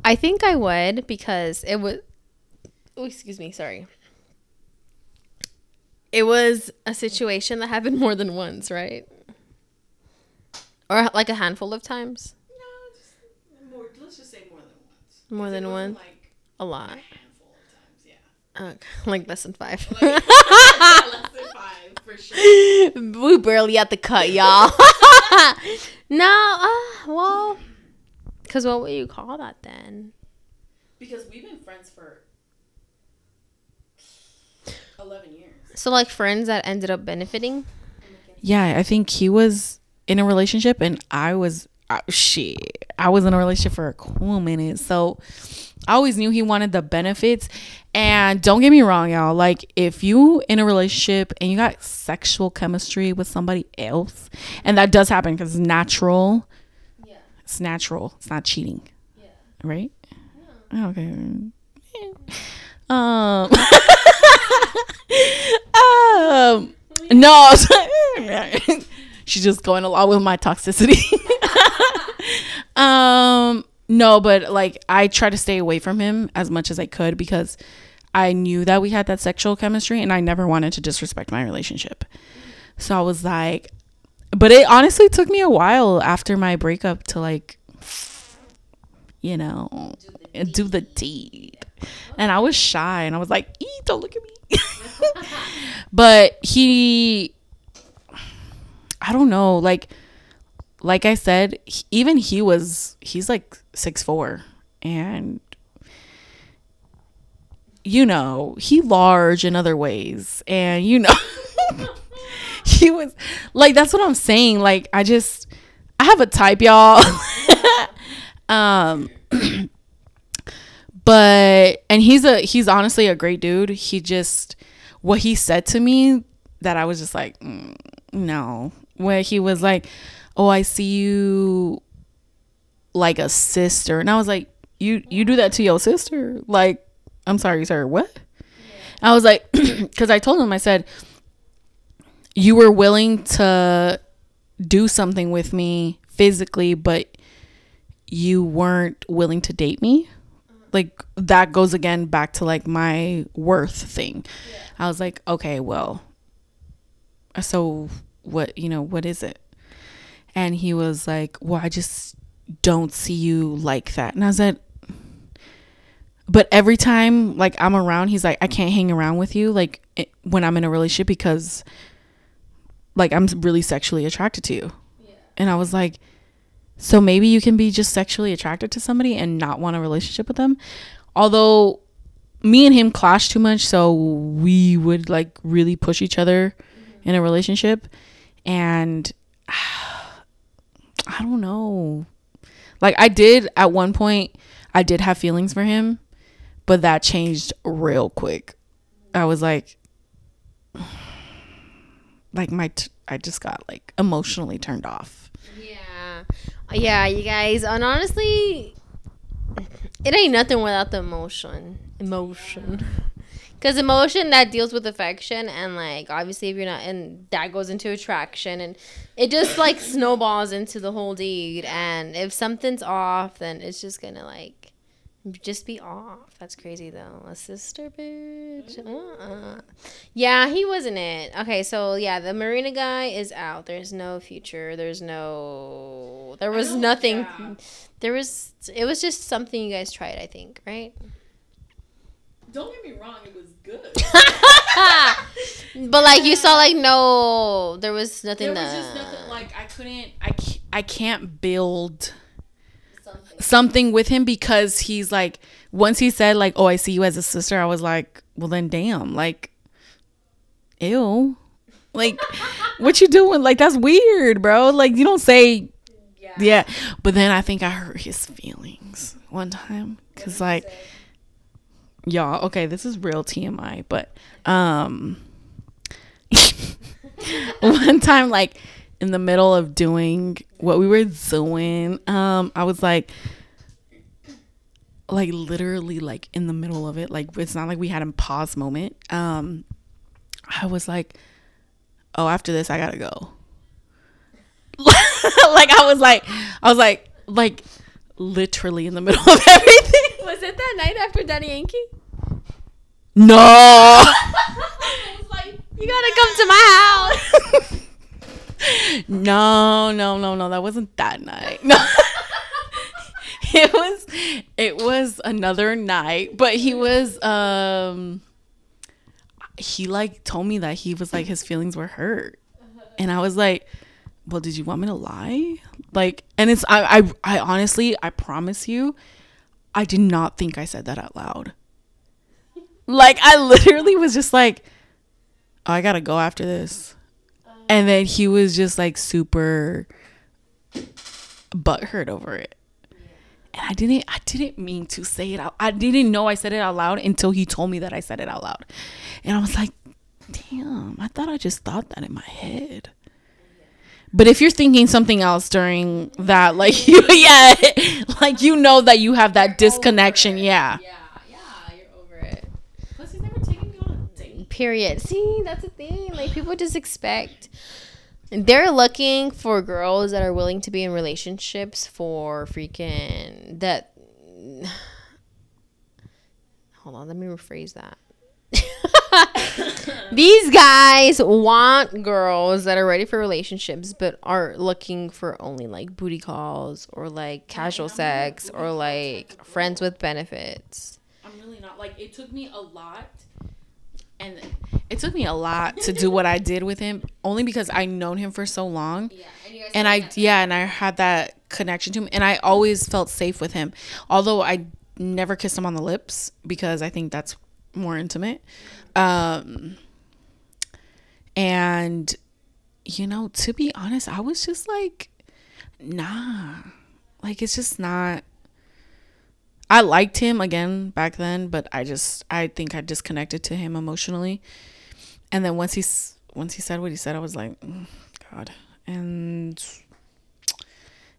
I think I would because it was. Oh, excuse me. Sorry. It was a situation that happened more than once, right? Or like a handful of times. No, just more. Let's just say more than once. More than one. Like A lot. handful of times. Yeah. Uh, like less than five. less than five for sure. we barely at the cut, y'all. no, uh, well, because what would you call that then? Because we've been friends for eleven years. So like friends that ended up benefiting. Yeah, I think he was in a relationship and I was uh, shit. I was in a relationship for a cool minute. So I always knew he wanted the benefits. And don't get me wrong, y'all. Like if you in a relationship and you got sexual chemistry with somebody else, and that does happen because it's natural. Yeah. It's natural. It's not cheating. Yeah. Right? Okay. Um Um No She's just going along with my toxicity. um no, but like I try to stay away from him as much as I could because I knew that we had that sexual chemistry and I never wanted to disrespect my relationship. So I was like but it honestly took me a while after my breakup to like you know do the deed and i was shy and i was like "Ee, don't look at me but he i don't know like like i said he- even he was he's like six four and you know he large in other ways. And you know he was like that's what i'm saying. Like i just i have a type y'all. Um but and he's a he's honestly a great dude. He just what he said to me that i was just like mm, no. Where he was like oh i see you like a sister. And i was like you you do that to your sister? Like i'm sorry sir what? I was like because i told him i said you were willing to do something with me physically but you weren't willing to date me? Like that goes again back to like my worth thing. I was like okay well so what you know what is it? And he was like well i just don't see you like that. And i said but every time like i'm around he's like i can't hang around with you like it, when i'm in a relationship because like i'm really sexually attracted to you and i was like so maybe you can be just sexually attracted to somebody and not want a relationship with them. Although me and him clash too much, so we would like really push each other mm-hmm. in a relationship. And I don't know. Like I did at one point, I did have feelings for him, but that changed real quick. I was like, like my, t- I just got like emotionally turned off. Yeah. Yeah, you guys. And honestly, it ain't nothing without the emotion. Emotion. Because emotion that deals with affection and like obviously if you're not and that goes into attraction and it just like snowballs into the whole deed and if something's off then it's just gonna like just be off. That's crazy though. A sister bitch. Mm. Uh-uh. Yeah, he wasn't it. Okay, so yeah, the Marina guy is out. There's no future. There's no. There was oh, nothing. yeah. There was. It was just something you guys tried. I think, right? Don't get me wrong, it was good. but like you saw, like no, there was nothing. there was that, just nothing like I couldn't I I can't build something. with him because he's like once he said like oh I see you as a sister I was like well then damn like ew. Like what you doing? Like that's weird bro. Like you don't say yeah. But then I think I hurt his feelings one time cuz like y'all okay this is real TMI but um one time like in the middle of doing what we were doing um i was like like literally like in the middle of it. Like it's not like we had a pause moment. Um i was like oh after this i gotta go. Like i was like i was like like literally in the middle of everything. Was it that night after Daddy Yankee? no. Like, You gotta come to my house. No, no, no, no. That wasn't that night. No. it was it was another night, but he was um he like told me that he was like his feelings were hurt. And I was like, "Well, did you want me to lie?" Like, and it's I I I honestly, I promise you, I did not think I said that out loud. Like I literally was just like, oh, I got to go after this and then he was just like super butthurt over it. And i didn't i didn't mean to say it out i didn't know i said it out loud until he told me that i said it out loud. And i was like damn i thought i just thought that in my head. But if you're thinking something else during that like you yeah like you know that you have that disconnection yeah Yeah, yeah, you're over it. plus he's never taken me on a date Period. See, that's the thing. Like people just expect they're looking for girls that are willing to be in relationships for freaking that Hold on, let me rephrase that. These guys want girls that are ready for relationships but are looking for only like booty calls or like casual sex or like friends with benefits. I'm really not like it took me a lot and it took me a lot to do what I did with him only because I known him for so long. Yeah, and And I yeah, and I had that connection to him and I always felt safe with him. Although I never kissed him on the lips because I think that's more intimate. Um and you know, to be honest, I was just like nah. Like it's just not I liked him again back then, but I just I think I disconnected to him emotionally. And then once he once he said what he said, I was like, "Mm, God. And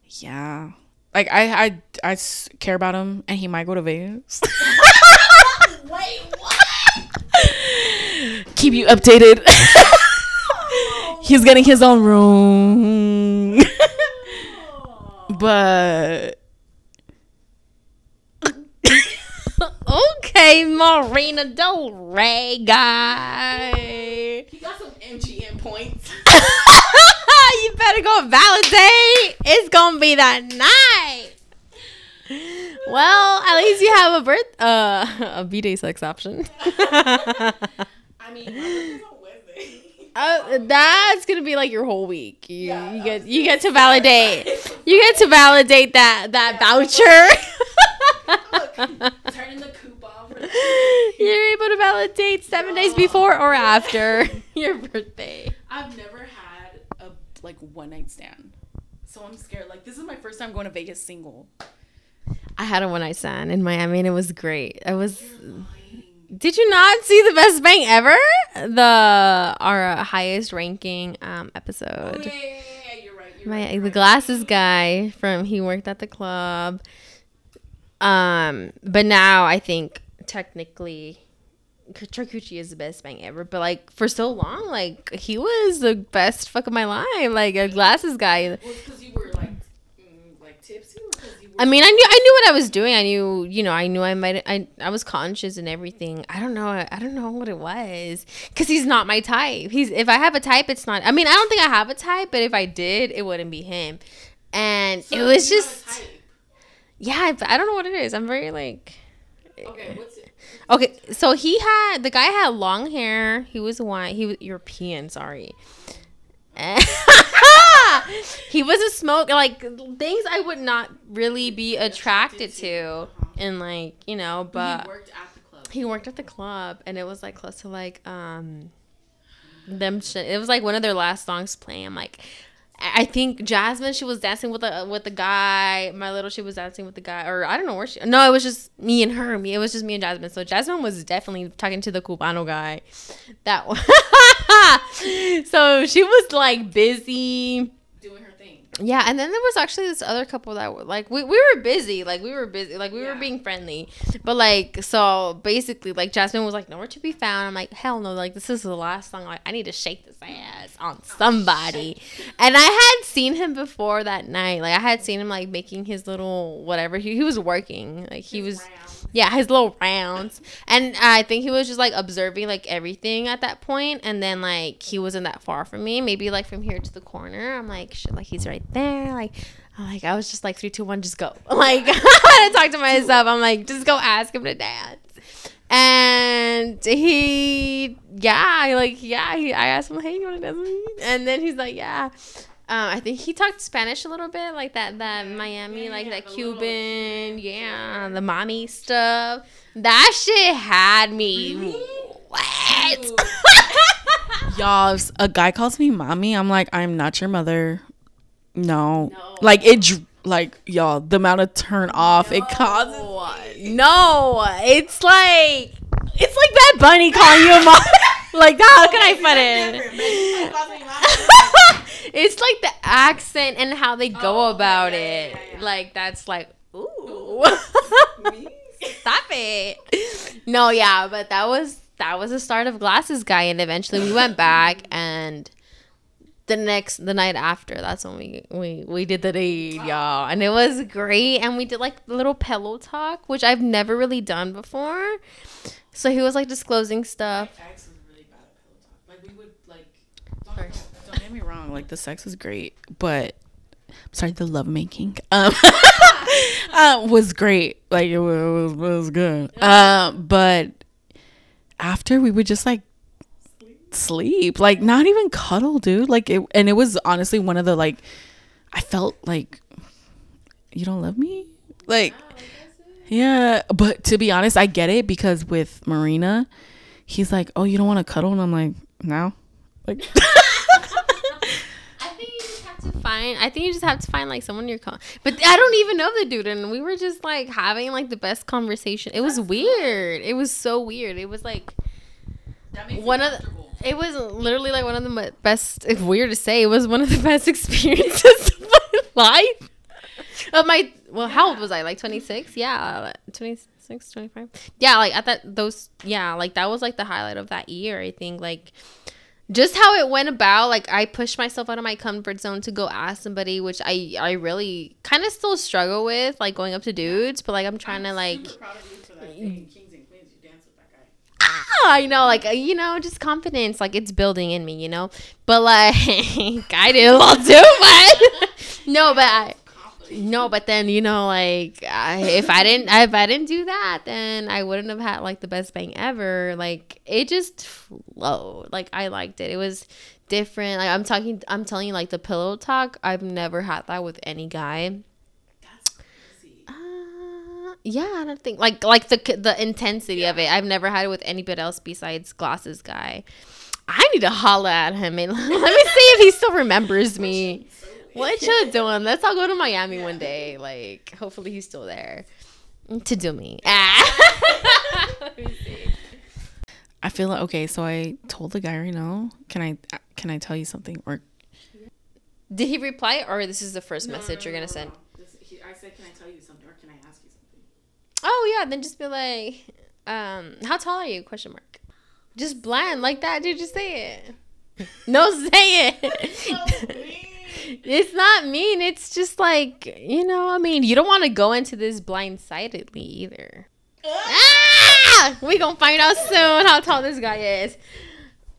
yeah, like I I I care about him, and he might go to Vegas. Wait, what? Keep you updated. He's getting his own room, but okay, Marina Del Rey guy. he got some MGM points. you better go validate. It's gonna be that night. Well, at least you have a birth uh a B day sex option. I mean, my birthday's on Uh, that's gonna be like your whole week. You, Yeah, you get you get to validate. You get to validate that that voucher. Look, turning the coupon. For You're able to validate seven days before or after your birthday. I've never had a like one night stand, so I'm scared. Like this is my first time going to Vegas single. I had a one night stand in Miami and it was great. I was. Did you not see the best bang ever? The our highest ranking um, episode. yeah, yeah, yeah, you're right. You're My right, the right. glasses guy from he worked at the club. Um, but now I think technically Charcuterie is the best bang ever. But like for so long, like he was the best fuck of my life. Like a glasses guy. Was because you were like, mm, like tipsy, or you were? I mean, I knew I knew what I was doing. I knew, you know, I knew I might. I I was conscious and everything. I don't know. I don't know what it was because he's not my type. He's if I have a type, it's not. I mean, I don't think I have a type, but if I did, it wouldn't be him. And So it was just. Yeah. I, I don't know what it is. I'm very like Okay, what's it? okay. So he had the guy had long hair. He was white. He was European. Sorry. he was a smoke like things I would not really be attracted to, and like you know, but he worked at the club. he worked at the club and it was like close to like um them sh- it was like one of their last songs playing i'm like I think Jasmine, she was dancing with the with the guy. My little, she was dancing with the guy, or I don't know where she. No, it was just me and her. Me, it was just me and Jasmine. So Jasmine was definitely talking to the Cubano guy. That one. so she was like busy. Doing her thing. Yeah, and then there was actually this other couple that were like we, we were busy, like we were busy, like we were being friendly. But like so basically like Jasmine was like nowhere to be found. I'm like, hell no, like this is the last song. Like I need to shake this ass on somebody. and I had seen him before that night. Like I had seen him like making his little whatever. He, he was working. Like he was yeah, his little rounds. And I think he was just like observing like everything at that point. And then like he wasn't that far from me. Maybe like from here to the corner. I'm like, shit, like he's right there. Like, I'm like I was just like three, two, one, just go. Like I had to talk to myself. I'm like, just go ask him to dance. And he, yeah, like yeah, he, I asked him, hey, you want to dance with me? And then he's like, yeah. Um, I think he talked Spanish a little bit, like that, that Miami, Yeah, like that the little Cuban, yeah, the mommy stuff. That shit had me wet. Y'all, if a guy calls me mommy, I'm like, I'm not your mother. No. No. Like it dr- like y'all, the amount of turn off it causes. no, it's like it's like Bad Bunny calling you a mom. like how can I put it? it's like the accent and how they go Oh, about yeah, it. yeah, yeah. Like that's like ooh. Stop it. No, yeah, but that was that was the start of Glasses Guy, and eventually we went back and the next the night after that's when we we we did the date y'all and it was great and we did like little pillow talk which i've never really done before so he was like disclosing stuff Ex is really bad at pillow talk. Like we would like. Don't, don't get me wrong. Like the sex was great, but sorry, the lovemaking um uh, was great. Like it was, it was good. Um, but after we would just like sleep, like not even cuddle, dude. Like it, and it was honestly one of the like. I felt like you don't love me, like. Yeah, but to be honest, I get it because with Marina, he's like, "Oh, you don't want to cuddle," and I'm like, "No." Like, i think you just have to find i think you just have to find like someone you're con- but i don't even know the dude and we were just like having like the best conversation it was weird it was so weird it was like one of the, it was literally like one of the best it's weird to say it was one of the best experiences of my life. Of my well how old was i? Like 26 yeah like 26 25 yeah like at that those yeah like that was like the highlight of that year i think like just how it went about like i pushed myself out of my comfort zone to go ask somebody which i i really kind of still struggle with like going up to dudes but like i'm trying to like I know, like uh, you know, just confidence, like it's building in me, you know. But like, I did a lot too, but no, but I, no, but then you know, like I, if I didn't, if I didn't do that, then I wouldn't have had like the best bang ever. Like it just flowed. Like I liked it. It was different. Like I'm talking, I'm telling you, like the pillow talk. I've never had that with any guy. Uh, yeah, I don't think like like the the intensity of it. I've never had it with anybody else besides Glasses guy. I need to holla at him and let me see if he still remembers me. What you doing? Let's all go to Miami one day. Like, hopefully he's still there to do me. Ah. Let me see. I feel like okay. So I told the guy right now. Can I can I tell you something? Or Did he reply, or this is the first message you're gonna send? I said, can I tell you something, or can I ask you something? Oh yeah, then just be like, um, how tall are you? Question mark. Just bland like that, dude. Just say it. No, say it. it's not mean. It's just like you know. I mean, you don't want to go into this blindsidedly either. ah! We gonna find out soon how tall this guy is.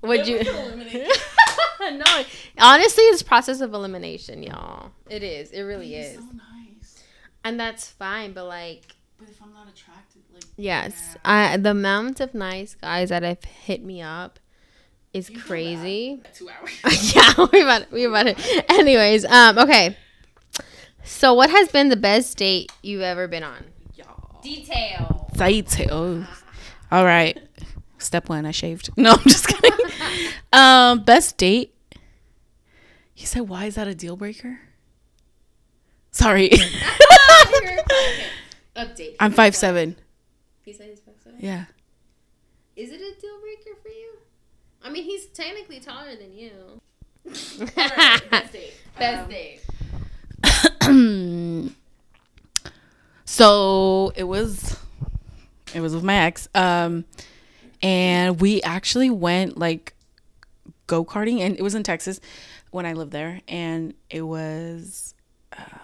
Would you? no, honestly, it's process of elimination, y'all. It is. It really is, So nice. and that's fine. But like, But if I'm not attracted, like yes, I the amount of nice guys that have hit me up is feel crazy. two hours. yeah, we about we about it. Anyways, um, okay. So, what has been the best date you've ever been on? Y'all. Detail. Details. All right. Step one, I shaved. No, I'm just kidding. um, best date. He said, "Why is that a deal breaker?" Sorry, Update. I'm five seven. He said he's five seven. Yeah. Is it a deal breaker for you? I mean, he's technically taller than you. best date. Best Um, date. so it was it was with my ex um and we actually went like go-karting and it was in texas when i lived there and it was um,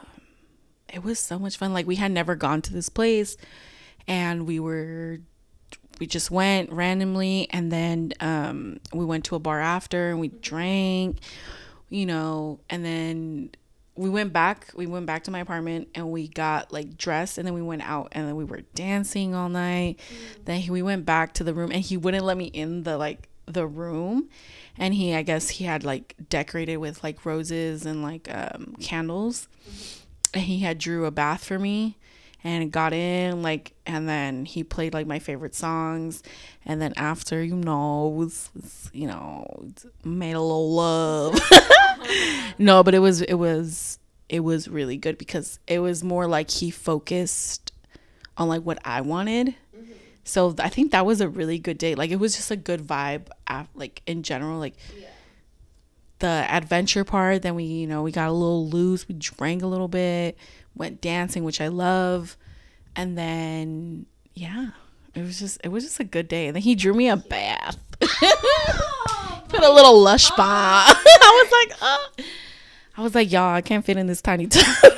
it was so much fun. Like we had never gone to this place and we were we just went randomly and then um we went to a bar after and we drank you know and then we went back we went back to my apartment and we got like dressed and then we went out and then we were dancing all night. Then he, we went back to the room and he wouldn't let me in the like the room. And he i guess he had like decorated with like roses and like um candles. And he had drew a bath for me and got in like and then he played like my favorite songs. And then after you know was, was, you know made a little love. No but it was it was it was really good because it was more like he focused on like what i wanted. Mm-hmm. So i think that was a really good date like it was just a good vibe af- like in general like the adventure part then we you know we got a little loose we drank a little bit went dancing which i love and then yeah it was just it was just a good day. And then he drew me a bath. Put a little lush bomb i was like oh i was like y'all i can't fit in this tiny tub.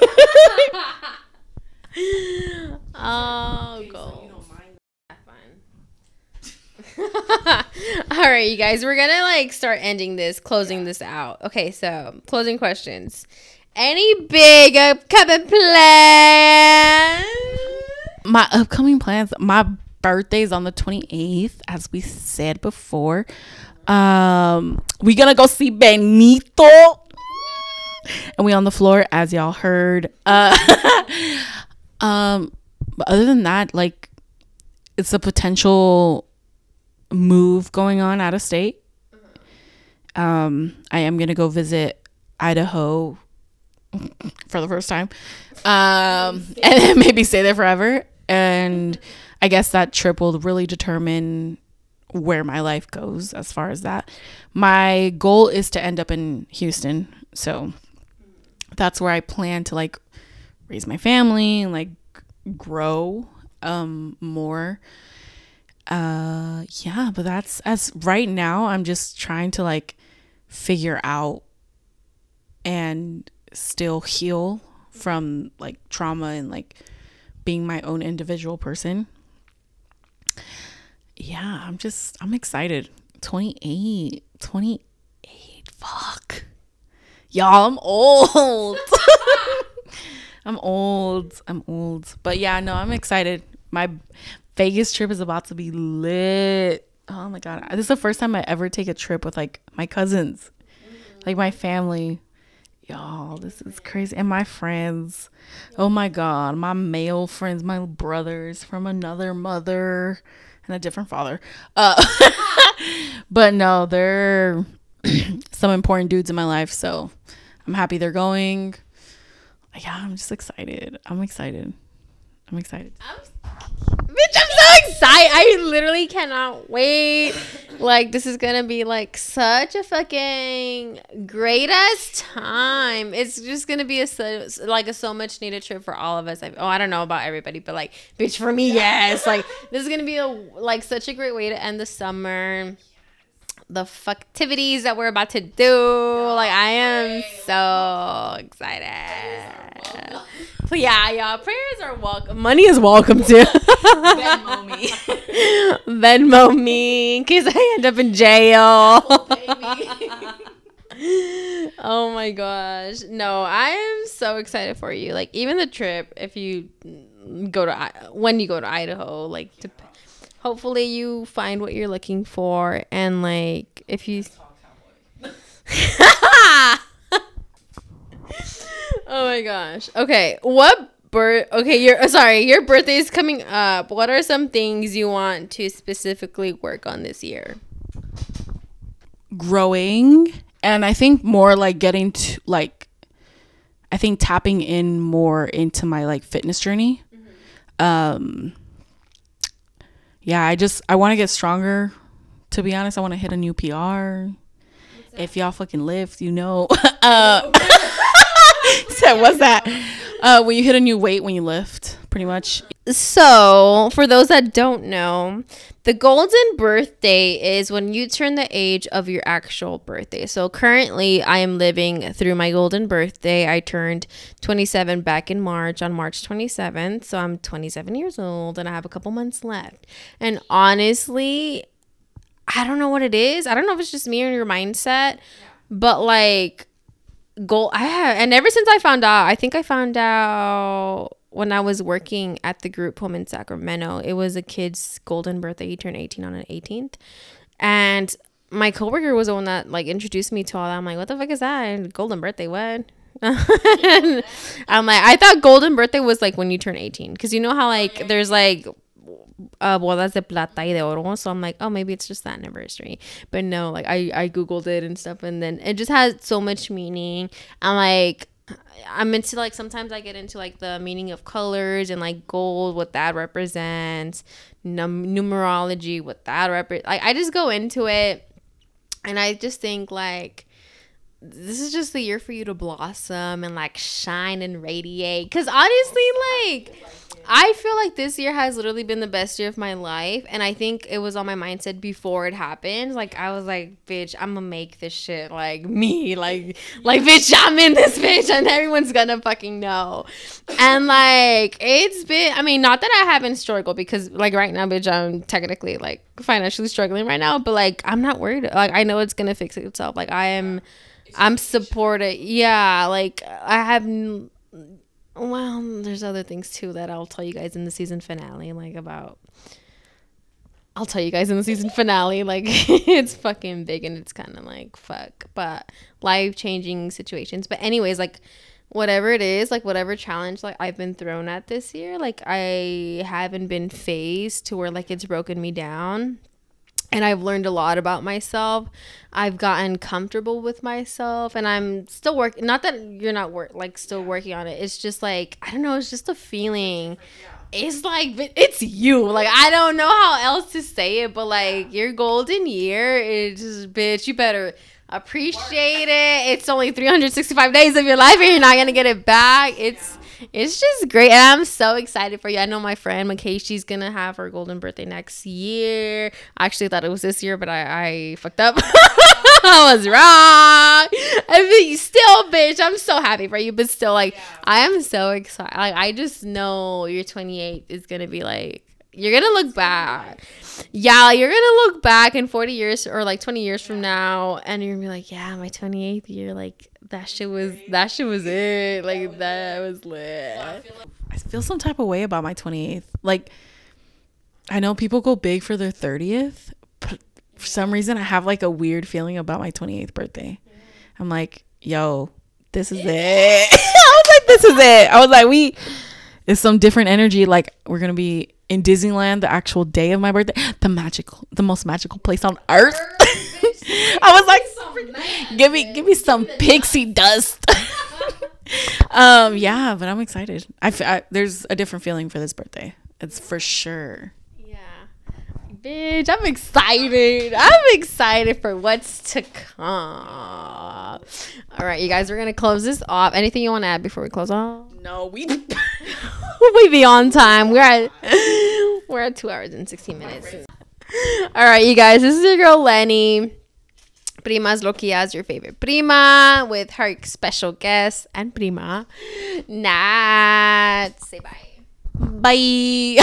Oh, go. All right, you guys, we're gonna like start ending this, closing this out. Okay, so closing questions. Any big upcoming plans? my upcoming plans my birthday's on the 28th as we said before um we gonna go see benito and we on the floor as y'all heard uh um but other than that like it's a potential move going on out of state. Um i am gonna go visit idaho for the first time. Um and maybe stay there forever. And i guess that trip will really determine where my life goes as far as that. My goal is to end up in houston. So that's where i plan to like raise my family and like grow um more uh yeah but that's as right now i'm just trying to like figure out and still heal from like trauma and like being my own individual person. Yeah, I'm just I'm excited. 28. 28. Fuck. Y'all, I'm old. I'm old. I'm old. But yeah, no, I'm excited. My Vegas trip is about to be lit. Oh my god. This is the first time I ever take a trip with like my cousins. Like my family. Y'all this is crazy. And my friends. Oh my god. My male friends my brothers from another mother and a different father. Uh but no they're some important dudes in my life so i'm happy they're going. Yeah i'm just excited. I'm excited. I'm excited. I'm, bitch, I'm so excited. I literally cannot wait Like this is gonna be like such a fucking great ass time. It's just gonna be a so, like a so much needed trip for all of us. I, oh, I don't know about everybody, but like, bitch, for me, yes. Like this is gonna be a like such a great way to end the summer. The fucktivities that we're about to do, like I am so excited. But yeah, y'all, prayers are welcome. Money is welcome too. Venmo me. Venmo me in case I end up in jail. oh my gosh. No, I am so excited for you. Like even the trip if you go to when you go to Idaho, like to hopefully you find what you're looking for and like if you Oh my gosh. Okay, what birth Okay, your uh, sorry, your birthday is coming up. What are some things you want to specifically work on this year? growing and i think more like getting to like i think tapping in more into my like fitness journey um yeah i just i want to get stronger. To be honest i want to hit a new pr if y'all fucking lift you know. Uh so what's that? Uh when you hit a new weight when you lift pretty much. So, for those that don't know, the golden birthday is when you turn the age of your actual birthday. So, currently, I am living through my golden birthday. I turned 27 back in March on March 27th. So, I'm 27 years old and I have a couple months left. And honestly, I don't know what it is. I don't know if it's just me or your mindset, but like, goal I have, and ever since I found out, I think I found out when I was working at the group home in Sacramento. It was a kid's golden birthday. He turned 18 on the 18th, and my coworker was the one that like introduced me to all that. I'm like, what the fuck is that? Golden birthday? What? I'm like, I thought golden birthday was like when you turn 18, because you know how like there's like uh bodas de plata y de oro so i'm like oh maybe it's just that anniversary but no like i i googled it and stuff and then it just has so much meaning i'm like i'm into like sometimes i get into like the meaning of colors and like gold what that represents num- numerology what that represents like i just go into it and i just think like this is just the year for you to blossom and like shine and radiate. Cause honestly, like I feel like this year has literally been the best year of my life. And I think it was on my mindset before it happened. Like I was like, bitch, I'm gonna make this shit like me. Like like bitch, I'm in this bitch and everyone's gonna fucking know. And like it's been I mean, not that I haven't struggled because like right now, bitch, I'm technically like financially struggling right now, but like I'm not worried. Like I know it's gonna fix itself. Like I am I'm supported. Yeah, like I have. Well, there's other things too that I'll tell you guys in the season finale, like about. I'll tell you guys in the season finale, like it's fucking big and it's kind of like fuck, but life changing situations. But anyways, like whatever it is, like whatever challenge like I've been thrown at this year, like I haven't been phased to where like it's broken me down and I've learned a lot about myself. I've gotten comfortable with myself, and I'm still working. Not that you're not work like still working on it. It's just like I don't know. It's just a feeling. It's like it's you. Like I don't know how else to say it, but like your golden year is just bitch. You better appreciate it. It's only 365 days of your life, and you're not gonna get it back. It's it's just great and i'm so excited for you. I know my friend McKay, she's gonna have her golden birthday next year. I actually thought it was this year but i, I fucked up. I was wrong. I mean still bitch i'm so happy for you but still like i am so excited like i just know your 28 is gonna be like you're gonna look back. yeah you're gonna look back in 40 years or like 20 years from now and you're gonna be like yeah my 28th year like that shit was that shit was it like that was lit I feel some type of way about my 28th. Like, I know people go big for their 30th, but for some reason, I have like a weird feeling about my 28th birthday. I'm like, yo, this is it. I was like, this is it. I was like, we, it's some different energy. Like, we're to be in Disneyland the actual day of my birthday, the magical, the most magical place on earth. I was like, give me, give me some pixie dust. um, yeah, but I'm excited. I, I there's a different feeling for this birthday. It's for sure. Yeah Bitch, I'm excited. I'm excited for what's to come. All right, you guys, we're gonna close this off. Anything you want to add before we close off? No, we. we be on time. We're at we're at two hours and sixteen minutes. All right, you guys, this is your girl Lenny. Prima's Loquia's your favorite prima with her special guest and prima, Nat. Say bye. Bye.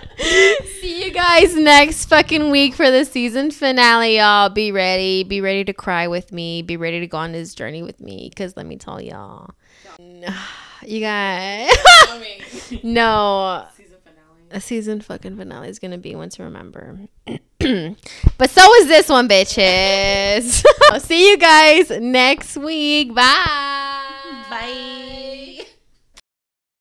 See you guys next fucking week for the season finale, y'all. Be ready. Be ready to cry with me. Be ready to go on this journey with me. Because let me tell y'all. You guys. no. Season finale. A season fucking finale is to be one to remember. but so is this one, bitches. See you guys next week. Bye. Bye.